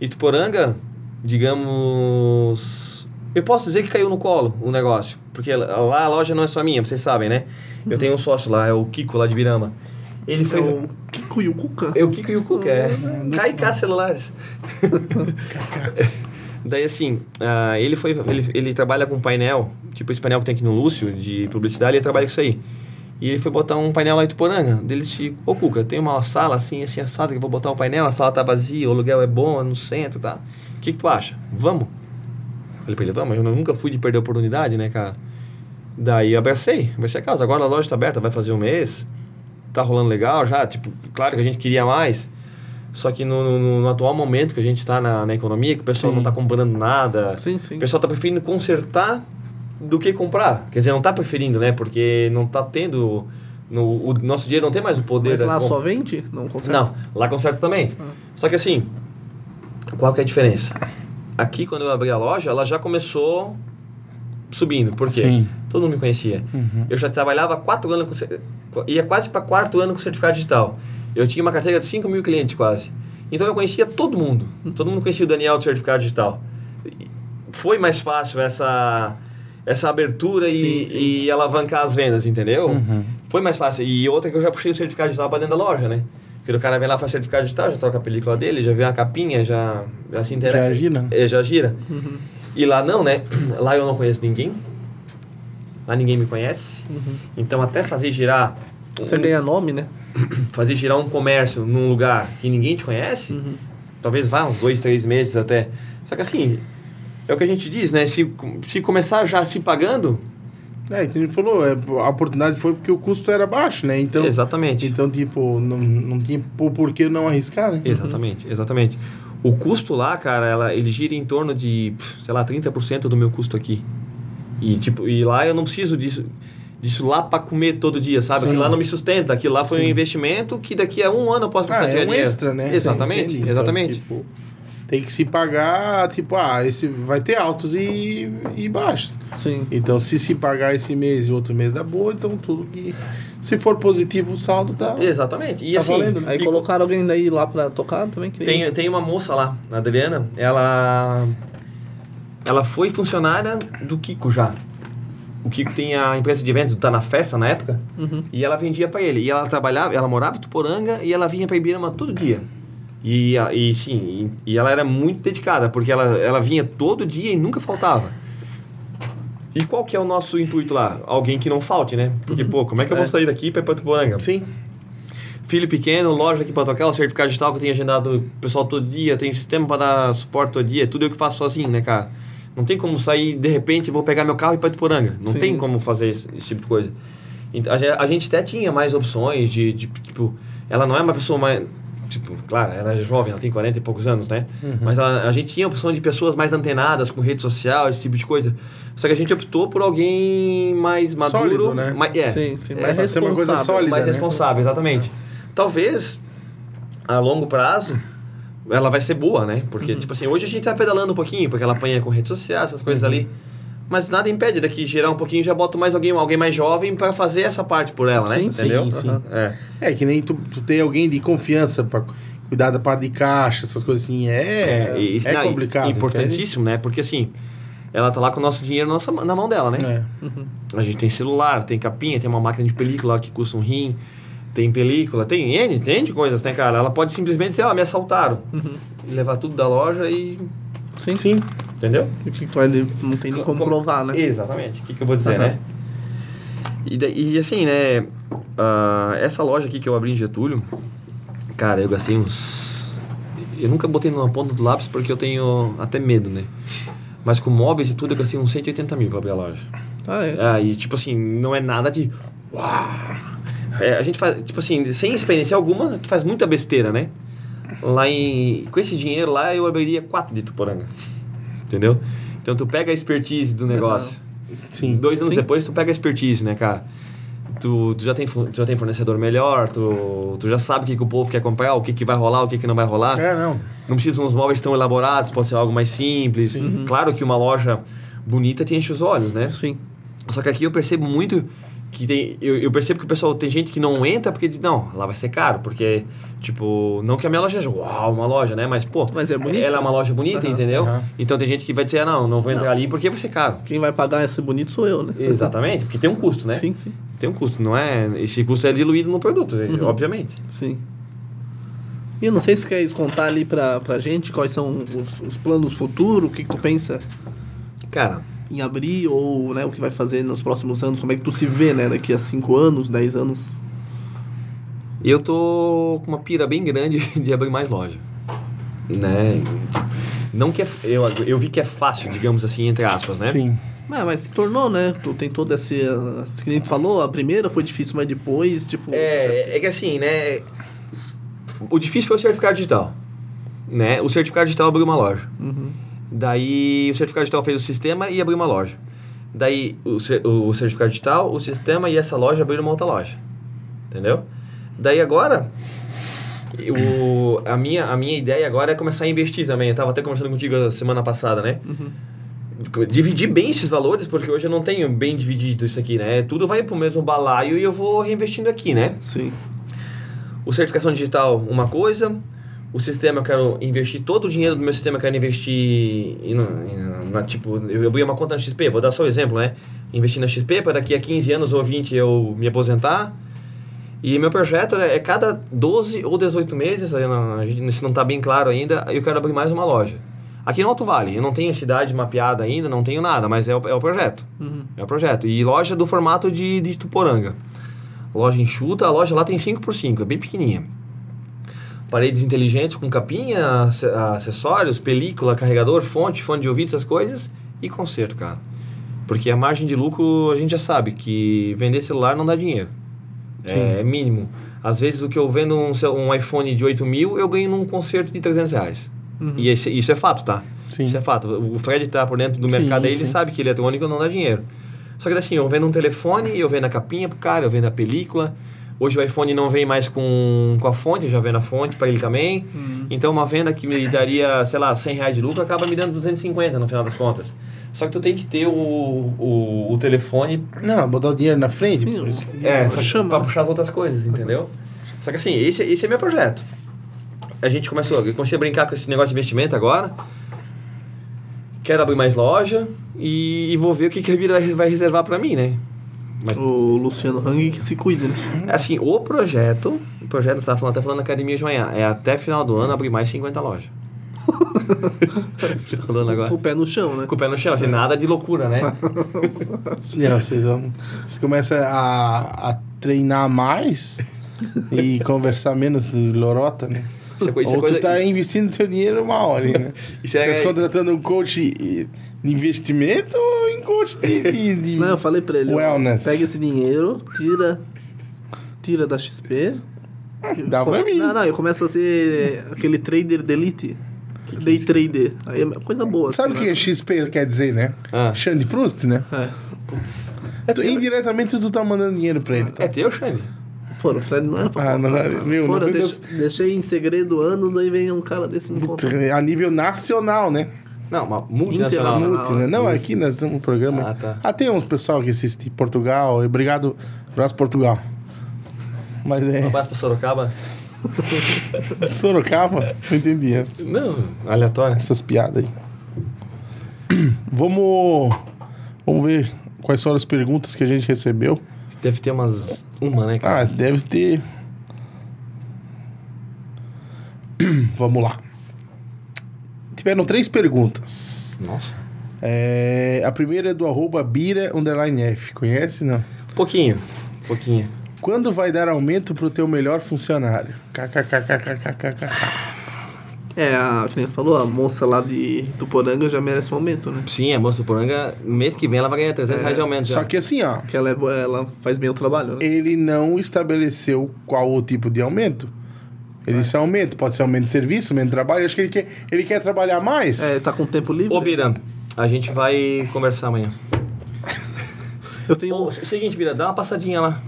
Ituporanga, digamos. Eu posso dizer que caiu no colo o negócio. Porque lá a loja não é só minha, vocês sabem, né? Eu tenho um sócio lá, é o Kiko lá de Birama. Ele É foi. o Kiko e o Cuca. É o Kiko e o Cuca, é. KK Celulares. Daí assim, ah, ele foi. Ele, ele trabalha com painel, tipo esse painel que tem aqui no Lúcio, de publicidade, ele trabalha com isso aí. E ele foi botar um painel lá em Tuporanga. Dele disse, ô Cuca, tem uma sala assim, assim, assada, que eu vou botar um painel, a sala tá vazia, o aluguel é bom, é no centro, tá? O que, que tu acha? Vamos? Falei pra ele, vamos, eu nunca fui de perder a oportunidade, né, cara? Daí eu abracei, abracei a casa. Agora a loja tá aberta, vai fazer um mês, tá rolando legal já, tipo, claro que a gente queria mais. Só que no, no- no atual momento que a gente está na, na economia, que o pessoal Sim. não está comprando nada, Sim, sim. o pessoal está preferindo consertar do que comprar. Quer dizer, não está preferindo, né? Porque não está tendo. No, o nosso dinheiro não tem mais o poder Mas lá com- só vende? Não consegue? Não, lá conserta também. Só que assim, qual que é a diferença? Aqui, quando eu abri a loja, ela já começou subindo. Por quê? Sim. Todo mundo me conhecia. Eu já trabalhava quatro anos, com, ia quase para quarto ano com certificado digital. Eu tinha uma carteira de 5 mil clientes quase. Então eu conhecia todo mundo. Todo mundo conhecia o Daniel do certificado digital. Foi mais fácil essa, essa abertura e, Sim, sim. e alavancar as vendas, entendeu? Uhum. Foi mais fácil. E outra que eu já puxei o certificado digital para dentro da loja, né? Porque o cara vem lá, faz certificado digital, já troca a película dele, já vê uma capinha, já, já se interessa. Já gira. É, já gira. Uhum. E lá não, né? <clears throat> Lá eu não conheço ninguém. Lá ninguém me conhece. Uhum. Então até fazer girar Você ganha nome, né? <clears throat> fazer girar um comércio num lugar que ninguém te conhece, Uhum. talvez vá uns dois, três meses até. Só que assim, é o que a gente diz, né? Se, se começar já se pagando, É, então ele falou, é, a oportunidade foi porque o custo era baixo, né? Então, exatamente. então tipo, não, não tinha por que não arriscar, né? Exatamente, exatamente. O custo lá, cara, ela, ele gira em torno de, sei lá, 30% do meu custo aqui. E, tipo, e lá eu não preciso disso, disso lá para comer todo dia, sabe? Sim. Aquilo lá não me sustenta. Aquilo lá foi Sim. um investimento que daqui a um ano eu posso Ah, prestar é um dinheiro. extra, né? Exatamente, exatamente. Então, tipo, tem que se pagar, tipo, ah, esse vai ter altos e, e baixos. Sim. Então, se se pagar esse mês e outro mês dá boa, então tudo que. Se for positivo, o saldo tá. Exatamente. E Tá assim, valendo, né? Aí e colocaram alguém daí lá pra tocar também? Que Tem, tem uma moça lá, a Adriana, ela. Ela foi funcionária do Kiko já. O Kiko tem a empresa de eventos, tá na festa na época, Uhum. e ela vendia pra ele. E ela trabalhava, ela morava em Tuporanga e ela vinha pra Ibirama todo dia. E, e sim, e, e ela era muito dedicada, porque ela, ela vinha todo dia e nunca faltava. E qual que é o nosso intuito lá? Alguém que não falte, né? Porque, pô, como é que eu vou É. sair daqui pra ir pra Tuporanga? Sim. Filho pequeno, loja aqui para tocar, o certificado digital que eu tenho agendado o pessoal todo dia, tem sistema para dar suporte todo dia, tudo eu que faço sozinho, né, cara? Não tem como sair de repente, vou pegar meu carro e ir para Ituporanga. Não Sim. tem como fazer esse, esse tipo de coisa. Então, a gente até tinha mais opções de, de, tipo, ela não é uma pessoa mais tipo, claro, ela é jovem, ela tem 40 e poucos anos, né? Mas ela- a gente tinha a opção de pessoas mais antenadas com rede social, esse tipo de coisa. Só que a gente optou por alguém mais maduro, Sólido, né? mais, é, Sim, sim. é, Mais pra ser uma coisa responsável. sólida. mais né? responsável, exatamente. Talvez a longo prazo ela vai ser boa, né? Porque, tipo assim, hoje a gente tá pedalando um pouquinho, porque ela apanha com redes sociais, essas coisas ali. Mas nada impede daqui girar um pouquinho já boto mais alguém, alguém mais jovem para fazer essa parte por ela, né? Sim, Entendeu? sim, sim. Aham. É. É que nem tu, tu ter alguém de confiança pra cuidar da parte de caixa, essas coisas assim. É, é, e- não, e- complicado. importantíssimo, né? Porque assim, ela tá lá com o nosso dinheiro na, nossa, na mão dela, né? entende? É. A gente tem celular, tem capinha, tem uma máquina de película lá que custa um rim, tem película, tem N, tem de coisas, né, cara? Ela pode simplesmente dizer, ó, me assaltaram. Uhum. E levar tudo da loja e. Sim. Sim. Entendeu? O que vai de- não tem nem como provar, né? Exatamente. O que, que eu vou dizer, Aham. né? E, e assim, né? ah, essa loja aqui que eu abri em Getúlio, cara, eu gastei uns. Eu nunca botei numa ponta do lápis porque eu tenho até medo, né? Mas com móveis e tudo, eu gastei uns 180 mil pra abrir a loja. Ah, é. Ah, e tipo assim, não é nada de. Uau! É, a gente faz, tipo assim, sem experiência alguma, tu faz muita besteira, né? Lá em. Com esse dinheiro lá, eu abriria quatro de Tuporanga. Entendeu? Então tu pega a expertise do negócio. Sim. Dois anos Sim. depois tu pega a expertise, né, cara? Tu, tu, já tem, tu já tem fornecedor melhor, tu, tu já sabe o que, que o povo quer comprar, o que, que vai rolar, o que, que não vai rolar. É, não. Não precisa uns móveis tão elaborados, pode ser algo mais simples. Claro que uma loja bonita te enche os olhos, né? Sim. Só que aqui eu percebo muito que tem, eu, eu percebo que o pessoal tem gente que não entra porque diz, não, lá vai ser caro, porque, tipo, não que a minha loja seja, uau, uma loja, né? Mas, pô, Mas é bonito. ela é uma loja bonita, Aham. entendeu? Aham. Então tem gente que vai dizer, ah, não, não vou entrar Não. ali porque vai ser caro. Quem vai pagar esse bonito sou eu, né? Exatamente, porque tem um custo, né? Sim, sim. Tem um custo, não é? Esse custo é diluído no produto, Uhum. obviamente. Sim. E eu não sei se queres contar ali pra, pra gente quais são os, os planos futuros, o que, que tu pensa Cara, em abrir ou né, o que vai fazer nos próximos anos, como é que tu se vê, né, daqui a 5 anos, 10 anos. eu tô com uma pira bem grande <laughs> de abrir mais loja. Né? Não que é, eu, eu vi que é fácil, digamos assim, entre aspas, né? Sim. Ah, mas se tornou, né? Tu tem todo esse. Que nem tu falou, a primeira foi difícil, mas depois, tipo. É, é que assim, né? O difícil foi o certificado digital. Né? O certificado digital abriu uma loja. Uhum. Daí o certificado digital fez o sistema e abriu uma loja. Daí o, o certificado digital, o sistema e essa loja abriram uma outra loja. Entendeu? Daí agora, o, a, minha, a minha ideia agora é começar a investir também. Eu tava até conversando contigo semana passada, né? Dividir bem esses valores, porque hoje eu não tenho bem dividido isso aqui, né? Tudo vai pro mesmo balaio e eu vou reinvestindo aqui, né? Sim. O certificação digital, uma coisa. O sistema, eu quero investir todo o dinheiro do meu sistema, eu quero investir em, em- na, tipo, eu abri uma conta na XP, vou dar só o exemplo, né? Investir na XP para daqui a 15 anos ou 20 eu me aposentar. E meu projeto né, é cada 12 ou 18 meses, não- isso não está bem claro ainda, eu quero abrir mais uma loja. Aqui no Alto Vale, eu não tenho cidade mapeada ainda, não tenho nada, mas é o, é o projeto. Uhum. É o projeto. E loja do formato de, de Tuporanga. Loja enxuta, a loja lá tem 5x5, é bem pequenininha. Paredes inteligentes com capinha, ace- acessórios, película, carregador, fonte, fone de ouvido, essas coisas. E conserto, cara. Porque a margem de lucro, a gente já sabe que vender celular não dá dinheiro. É, mínimo. Às vezes o que eu vendo um, um iPhone de 8 mil, eu ganho num conserto de 300 reais. E esse- isso é fato, tá? Sim. Isso é fato. O Fred tá por dentro do Sim, mercado aí, ele sim. sabe que eletrônico não dá dinheiro. Só que assim, eu vendo um telefone, eu vendo a capinha pro cara, eu vendo a película. Hoje o iPhone não vem mais com, com a fonte, eu já vendo a fonte para ele também. Então uma venda que me daria, sei lá, 100 reais de lucro, acaba me dando 250 no final das contas. Só que tu tem que ter o, o, o telefone Não, botar o dinheiro na frente. Sim, é, Chama. pra puxar as outras coisas, entendeu? Só que assim, esse, esse é meu projeto. A gente começou, eu comecei a brincar com esse negócio de investimento agora. Quero abrir mais loja e, e vou ver o que, que a vida vai- vai reservar pra mim, né? Mas, O Luciano Hang que se cuida, né? assim, o projeto, o projeto, você estava falando, até falando na academia de manhã, é até final do ano abrir mais 50 lojas. <laughs> Com o pé no chão, né? Com o pé no chão, assim, nada de loucura, né? <laughs> Não, vocês, vão, vocês começam a, a treinar mais e <laughs> conversar menos de lorota, né? Isso é coi- isso é Ou tu coisa- tá investindo teu dinheiro uma hora, né? Isso é- Você tá contratando um coach de investimento ou em coach de... de, de- <laughs> Não, eu falei pra ele, Wellness. pega esse dinheiro, tira, tira da XP. Dá pra mim. Não, não, eu começo a ser aquele trader de elite. Day trader. Aí é coisa boa. Sabe o assim, que né? XP quer dizer, né? Ah. Xande Proust, né? É. Tu, indiretamente tu tá mandando dinheiro pra ele, tá? É teu, Xande? Pô, o Fred não era pra Ah, não, meu, Pô, não eu deixei em segredo anos, aí vem um cara desse me contar. A nível nacional, né? Não, uma multinacional. Multi, né? Não, aqui nós temos um programa. Ah, tá. Ah, tem uns pessoal que assiste em Portugal. Obrigado, abraço Portugal. Mas Um é. abraço pra Sorocaba. <laughs> Sorocaba, não entendi essa- Não, aleatório. essas piadas aí. <clears throat> Vamos. Vamos ver quais foram as perguntas que a gente recebeu. Deve ter umas. Uma, né, cara? Ah, deve ter. <clears throat> Vamos lá. Tiveram três perguntas. Nossa. É, a primeira é do arroba Bira underline F. Conhece, não? Pouquinho. Pouquinho. Quando vai dar aumento pro teu melhor funcionário? KKKKKKKK. É, a, que nem falou, a moça lá de Tuporanga já merece um aumento, né? Sim, a moça do Poranga, mês que vem ela vai ganhar 300 reais de aumento já. Só que assim, ó, Porque ela, é, ela faz bem o trabalho, né? ele não estabeleceu qual o tipo de aumento. Ele disse aumento, pode ser aumento de serviço, aumento de trabalho. Acho que ele quer, ele quer trabalhar mais. É, tá com tempo livre. Ô, Bira, a gente vai conversar amanhã. Eu tenho, Ô, um, seguinte, Bira, dá uma passadinha lá.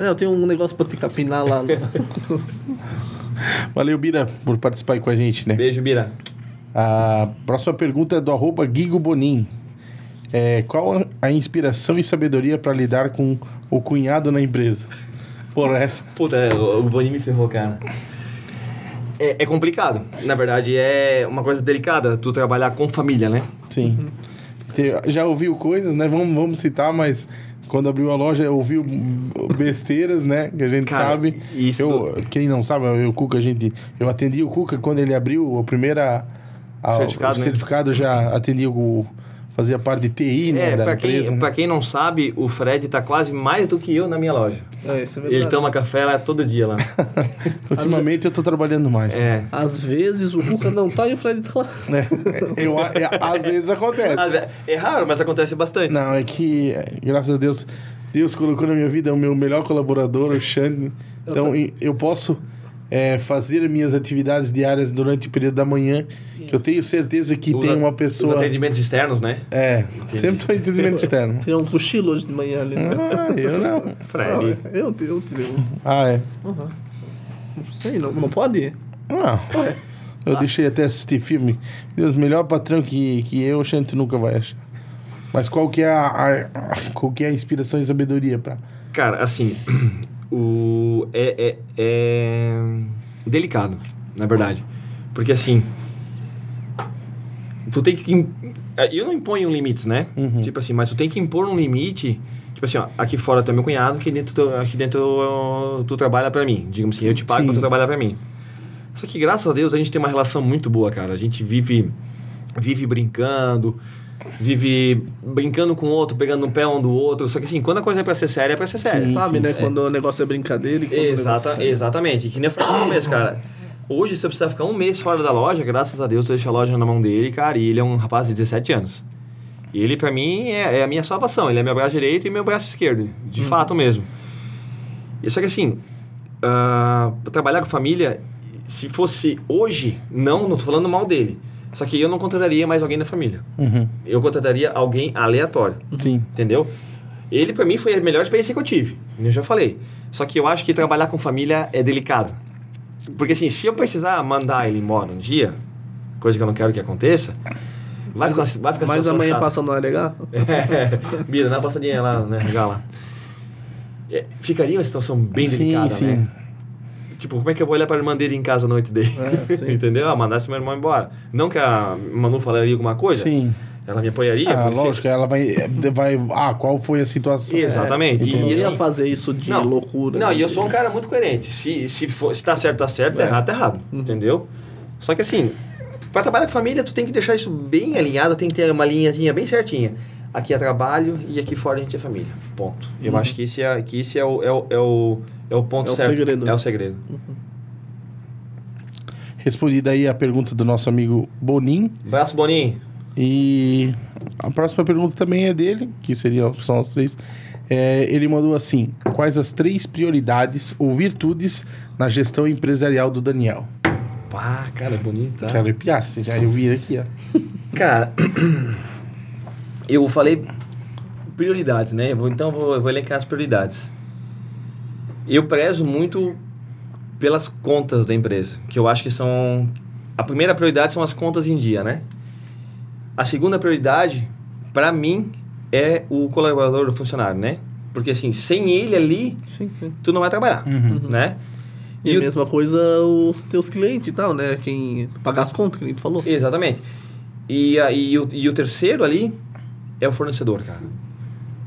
é, eu tenho um negócio pra te capinar lá. né? <laughs> Valeu, Bira, por participar aí com a gente, né? Beijo, Bira. A próxima pergunta é do arroba Guigo Bonin. É, qual a inspiração e sabedoria para lidar com o cunhado na empresa. Por essa. Puta, o o Boninho me ferrou, cara. É, é complicado. Na verdade, é uma coisa delicada tu trabalhar com família, né? Sim. Te- Já ouviu coisas, né? Vamos, vamos citar, mas quando abriu a loja, ouviu besteiras, né? Que a gente Cara, sabe. isso Eu, Quem não sabe, eu, o Cuca, a gente. Eu atendi o Cuca quando ele abriu a primeira. a- Certificado, o né? certificado já atendi o. Fazia parte de TI, né? É, empresa. quem, né? quem não sabe, o Fred tá quase mais do que eu na minha loja. É, isso é verdade. Ele toma café lá todo dia lá. <laughs> Ultimamente eu tô trabalhando mais. É. Às vezes o Cuca não tá e o Fred tá lá. né? Eu, é, às vezes acontece. É, é raro, mas acontece bastante. Não, é que, é, graças a Deus, Deus colocou na minha vida o meu melhor colaborador, o Xande. Então, e- eu posso é, fazer minhas atividades diárias durante o período da manhã, que eu tenho certeza que Os tem uma Os pessoa... atendimentos externos, né? É, sempre tô entendimento externo. Tirou um cochilo hoje de manhã ali. né? Ah, eu não. Fred. Ah, eu, eu tirei um. Ah, é. Não sei, não, não pode? Ah, eu deixei até assistir filme. Deus, melhor patrão que, que eu, a gente nunca vai achar. Mas qual que é a, a- qual que é a inspiração e sabedoria pra... Cara, assim, o é, é, é delicado, na verdade. Porque assim, tu tem que im- eu não imponho limites, né? Tipo assim, mas tu tem que impor um limite, tipo assim, ó, aqui fora tu é meu cunhado, aqui dentro tu, aqui dentro tu trabalha pra mim. Digamos assim, eu te pago Sim. pra tu trabalhar pra mim. Só que graças a Deus a gente tem uma relação muito boa, cara. A gente vive vive brincando, vive brincando com o outro, pegando no pé um do outro. Só que assim, quando a coisa é pra ser séria, é pra ser séria. Sim, Sabe, sim, né? sim. Quando o negócio é brincadeira e Exata, é- exatamente. Que nem eu falei no começo, cara. Hoje, se eu precisar ficar um mês fora da loja, graças a Deus, eu deixo a loja na mão dele, cara. E ele é um rapaz de 17 anos. E ele, pra mim, é, é a minha salvação. Ele é meu braço direito e meu braço esquerdo. De fato mesmo. E só que assim, pra trabalhar com família, se fosse hoje, não, não tô falando mal dele. Só que eu não contrataria mais alguém da família. Uhum. Eu contrataria alguém aleatório. Sim. Entendeu? Ele, pra mim, foi a melhor experiência que eu tive. Eu já falei. Só que eu acho que trabalhar com família é delicado. Porque, assim, se eu precisar mandar ele embora um dia, coisa que eu não quero que aconteça, vai ficar, vai ficar Mas amanhã passa no RH? É, Bira, dá uma passadinha lá, né, regal lá. É, ficaria uma situação bem Sim, delicada, sim. né? Tipo, como é que eu vou olhar pra irmã dele em casa à noite dele? É. <laughs> Entendeu? Ah, mandasse meu irmão embora. Não que a Manu falaria alguma coisa, Sim. ela me apoiaria. Ah, se- lógico, ela vai, vai. Ah, qual foi a situação? Exatamente. É, E- Eu não e ia assim- fazer isso de loucura. Não, né? e eu sou um cara muito coerente. Se, se, for, se tá certo, tá certo, tá errado, tá errado. Entendeu? Só que assim, pra trabalhar com família, tu tem que deixar isso bem alinhado, tem que ter uma linhazinha bem certinha. Aqui é trabalho e aqui fora a gente é família. Ponto. Eu acho que esse é, que esse é, o, é, o, é, o, é o ponto É o certo. segredo. É o segredo. Respondida aí a pergunta do nosso amigo Bonin. Abraço, Boninho. E a próxima pergunta também é dele, que seria, são as três. É, ele mandou assim: Quais as três prioridades ou virtudes na gestão empresarial do Daniel? Pá, cara, bonito. Tá? Quero arrepiar, você já eu vi aqui, ó. <laughs> Cara, eu falei prioridades, né? Eu vou- então eu vou, eu vou elencar as prioridades. Eu prezo muito pelas contas da empresa, que eu acho que são. A primeira prioridade são as contas em dia, né? A segunda prioridade, para mim, é o colaborador, o funcionário, né? Porque assim, sem ele ali, Sim, sim. tu não vai trabalhar, né? E, E a mesma coisa os teus clientes e tal, né? Quem pagar as contas, que nem tu falou. Exatamente. E, a- e, o, e o terceiro ali é o fornecedor, cara.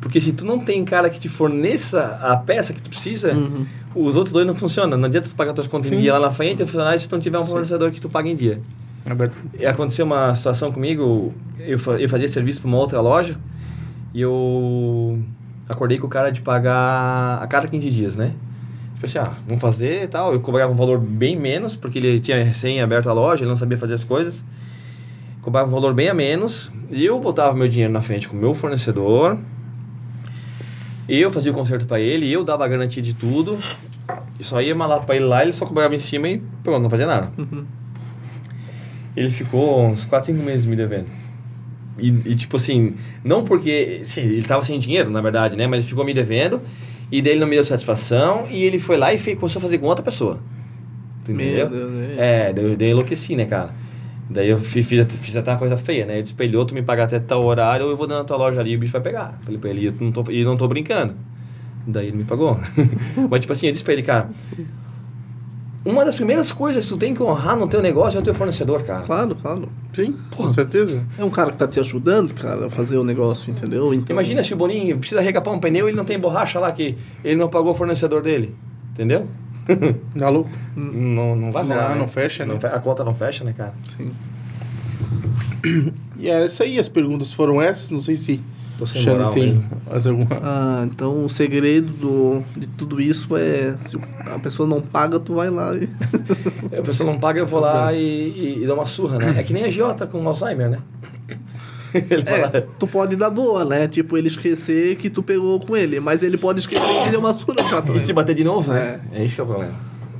Porque se tu não tem cara que te forneça a peça que tu precisa, Uhum. os outros dois não funcionam. Não adianta tu pagar tuas contas em dia lá na frente e funcionar se tu não tiver um fornecedor que tu paga em dia. Aconteceu uma situação comigo, eu, eu fazia serviço para uma outra loja e eu acordei com o cara de pagar a cada 15 dias, né? Tipo assim, ah, vamos fazer e tal. Eu cobrava um valor bem menos, porque ele tinha recém aberto a loja, ele não sabia fazer as coisas. Cobrava um valor bem a menos e eu botava meu dinheiro na frente com o meu fornecedor. Eu fazia o conserto para ele, eu dava a garantia de tudo. E só ia malar para ele lá, ele só cobrava em cima e pronto, não fazia nada. Ele ficou uns 4, 5 meses me devendo. E, e, tipo assim, não porque. Sim, ele tava sem dinheiro, na verdade, né? Mas ele ficou me devendo. E daí ele não me deu satisfação. E ele foi lá e fez, começou a fazer com outra pessoa. Tu Meu Entendeu? Deus, né? É, daí eu enlouqueci, né, cara? Daí eu fiz, fiz, fiz até uma coisa feia, né? Ele espelhou, tu me pagar até tal horário, eu vou dando na tua loja ali e o bicho vai pegar. Falei pra ele, eu não tô, e não tô brincando. Daí ele me pagou. <laughs> Mas, tipo assim, eu disse pra ele, cara, uma das primeiras coisas que tu tem que honrar no teu negócio é o teu fornecedor, cara. Claro, claro. Sim, com certeza. É um cara que tá te ajudando, cara, a fazer o negócio, entendeu? Então, Imagina se o Boninho precisa recapar um pneu e ele não tem borracha lá que ele não pagou o fornecedor dele. Entendeu? <laughs> Tá louco? não, não vai Não, rolar, né? não fecha, né? Não A conta não fecha, né, cara? Sim. E era isso aí, as perguntas foram essas. Não sei se Tô sem moral, tem mais alguma. Ah, então o segredo do, de tudo isso é se a pessoa não paga, tu vai lá e. A pessoa não paga, eu vou lá e, e, e dou uma surra, né? É que nem a Giota com Alzheimer, né? <laughs> ele fala, É, tu pode dar boa, né? Tipo, ele esquecer que tu pegou com ele, mas ele pode esquecer que ele deu uma surra já e também. te bater de novo, né? É isso que é o problema.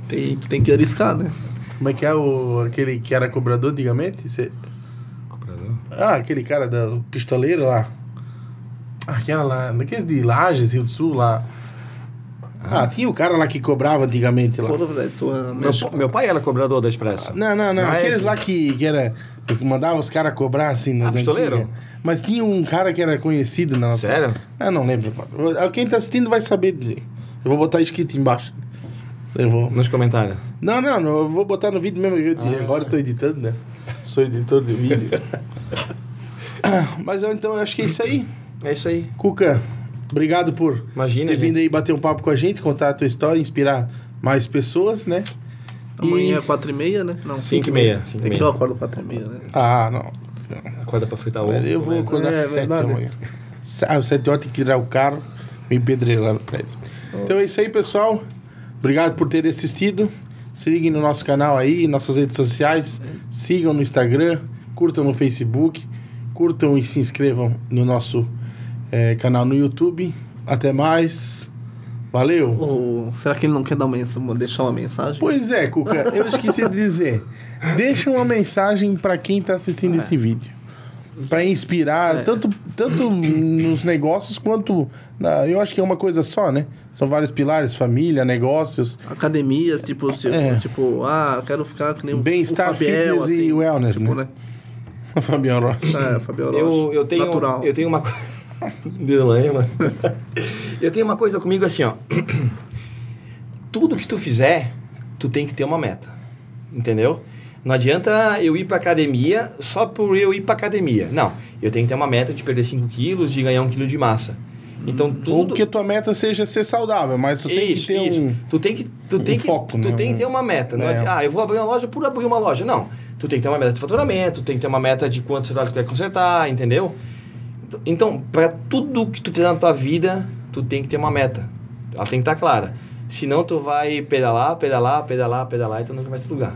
Tem, tu tem que arriscar, né? Como é que é o, aquele que era cobrador antigamente? Você- Ah, aquele cara da o pistoleiro lá. Ah, aquela lá, daqueles de Lages, Rio do Sul lá. Ah, tinha o cara lá que cobrava antigamente lá. Porra, velho, tu ah, Meu, meu pai era cobrador da Expresso. Não, não, não. Ah, Aqueles lá que, que era. Que mandava os caras cobrar assim nas Ah, pistoleiro? Mas tinha um cara que era conhecido na nossa. Sério? Ah, não lembro. mano. Quem tá assistindo vai saber dizer. Eu vou botar escrito embaixo. Eu vou. Nos comentários. Não, não, não, eu vou botar no vídeo mesmo. eu- Ah. Agora eu tô editando, né? Sou editor de vídeo. <laughs> Ah, Mas eu, então eu acho que é isso aí. É isso aí. Cuca, obrigado por Imagina, ter vindo gente. aí bater um papo com a gente, contar a tua história, inspirar mais pessoas, né? Amanhã é E- 4 e meia, né? Não, Cinco e meia, cinco Tem que eu acordo 4 e meia, né? Ah, não. Acorda pra fritar ovo. Eu vou né? acordar É, às 7 verdade. amanhã. Ah, às 7 horas tem que tirar o carro e pedreirar no prédio. Então é isso aí, pessoal. Obrigado por terem assistido. Se liguem no nosso canal aí, nossas redes sociais. Sigam no Instagram, curtam no Facebook, curtam e se inscrevam no nosso eh, canal no YouTube. Até mais. Valeu. Ou será que ele não quer dar uma mensagem, deixar uma mensagem? Pois é, Cuca, eu esqueci de dizer. Deixa uma mensagem para quem está assistindo esse vídeo. Para inspirar, É. tanto, tanto nos negócios quanto. Na, eu acho que é uma coisa só, né? São vários pilares: família, negócios, Academias, tipo, se- É. tipo, ah, eu quero ficar que nem Bem-estar, fitness e wellness, tipo, né? <laughs> Fabiano Rocha. É, Fabiel Eu, Rocha. eu tenho, Natural. eu tenho uma coisa. Dilema. eu tenho uma coisa comigo assim, ó. Tudo que tu fizer, tu tem que ter uma meta. Entendeu? Não adianta eu ir pra academia só por eu ir pra academia. Não. Eu tenho que ter uma meta de perder 5 quilos, de ganhar 1 quilo de massa. Então Ou tudo. que a tua meta seja ser saudável, mas tu tem isso, que ter isso. um. Tu tem que, tu tem um que, foco, tu né? tem que ter uma meta. É. Ah, eu vou abrir uma loja por abrir uma loja. Não. Tu tem que ter uma meta de faturamento, tem que ter uma meta de quantos celulares tu quer consertar, entendeu? Então, para tudo que tu fizer na tua vida, tu tem que ter uma meta. Ela tem que estar clara. Senão tu vai pedalar, pedalar, pedalar, pedalar e tu nunca vai se lugar.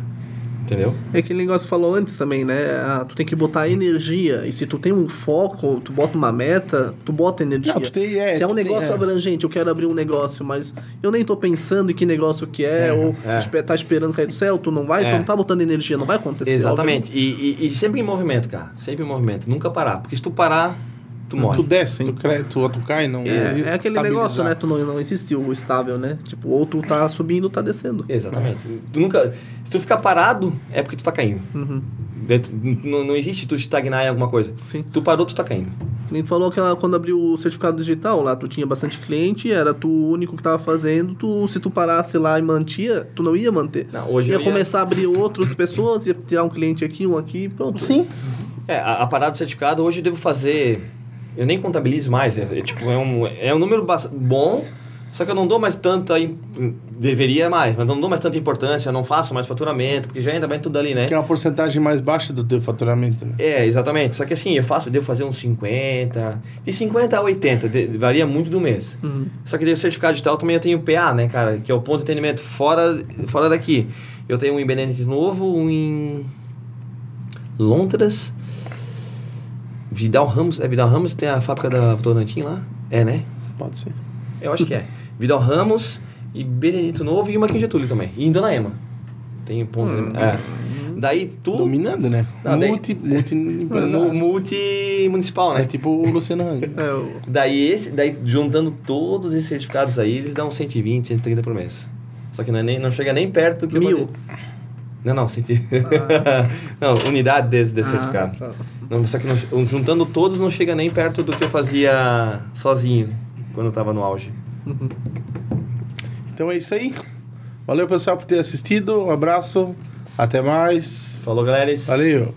Entendeu? É aquele negócio que falou antes também, né? Ah, tu tem que botar energia. E se tu tem um foco, tu bota uma meta, tu bota energia. Não, tu tem- é, se é um tu tem- negócio é. abrangente, eu quero abrir um negócio, mas eu nem tô pensando em que negócio que é, ou é. tá esperando cair do céu, tu não vai, É. tu não tá botando energia, não vai acontecer. Exatamente. E, e- e sempre em movimento, cara. Sempre em movimento. Nunca parar. Porque se tu parar, tu morre. Tu desce, tu, cre... tu, tu cai, não É, existe é aquele negócio, né? Tu não, não existe o estável, né? Tipo, ou tu tá subindo ou tá descendo. Exatamente. Tu nunca, se tu ficar parado, é porque tu tá caindo. Uhum. Não, não existe tu estagnar em alguma coisa. Sim. Tu parou, tu tá caindo. Nem falou que ela, quando abriu o certificado digital lá, tu tinha bastante cliente, era tu o único que tava fazendo, tu, se tu parasse lá e mantia, tu não ia manter. Não, hoje ia ia- começar a abrir outras pessoas, ia tirar um cliente aqui, um aqui, pronto. Sim. É, a, a parada do certificado, hoje eu devo fazer. Eu nem contabilizo mais. É, é tipo, é um, é um número bom, só que eu não dou mais tanta. Deveria mais, mas não dou mais tanta importância, não faço mais faturamento, porque já ainda bem tudo ali, né? Que é uma porcentagem mais baixa do teu faturamento, né? É, exatamente. Só que assim, eu faço, eu devo fazer uns 50. De 50 a 80, de- varia muito do mês. Uhum. Só que o certificado digital também eu tenho o PA, né, cara? Que é o ponto de atendimento fora, fora daqui. Eu tenho um em Benedito Novo, um em Londres. Vidal Ramos. É Vidal Ramos tem a fábrica da Votorantim lá? É, né? Pode ser. Eu acho que é. Vidal Ramos e Benedito Novo e uma aqui em Getúlio também. E em Dona Ema. Tem ponto. Hum. É. Daí tu. Dominando, né? Não, daí- multi, multi <laughs> mu- Multi-municipal, né? É tipo o Luciano Hang. É, Daí, esse, daí, juntando todos esses certificados aí, eles dão 120, 130 por mês. Só que não, é nem, não chega nem perto do que eu Mil. Não, não, centi... <laughs> não, unidade desse, desse Ah, certificado. tá. Não, só que não, juntando todos não chega nem perto do que eu fazia sozinho, quando eu tava no auge. Então é isso aí. Valeu, pessoal, por ter assistido. Um abraço. Até mais. Falou, galera. Valeu.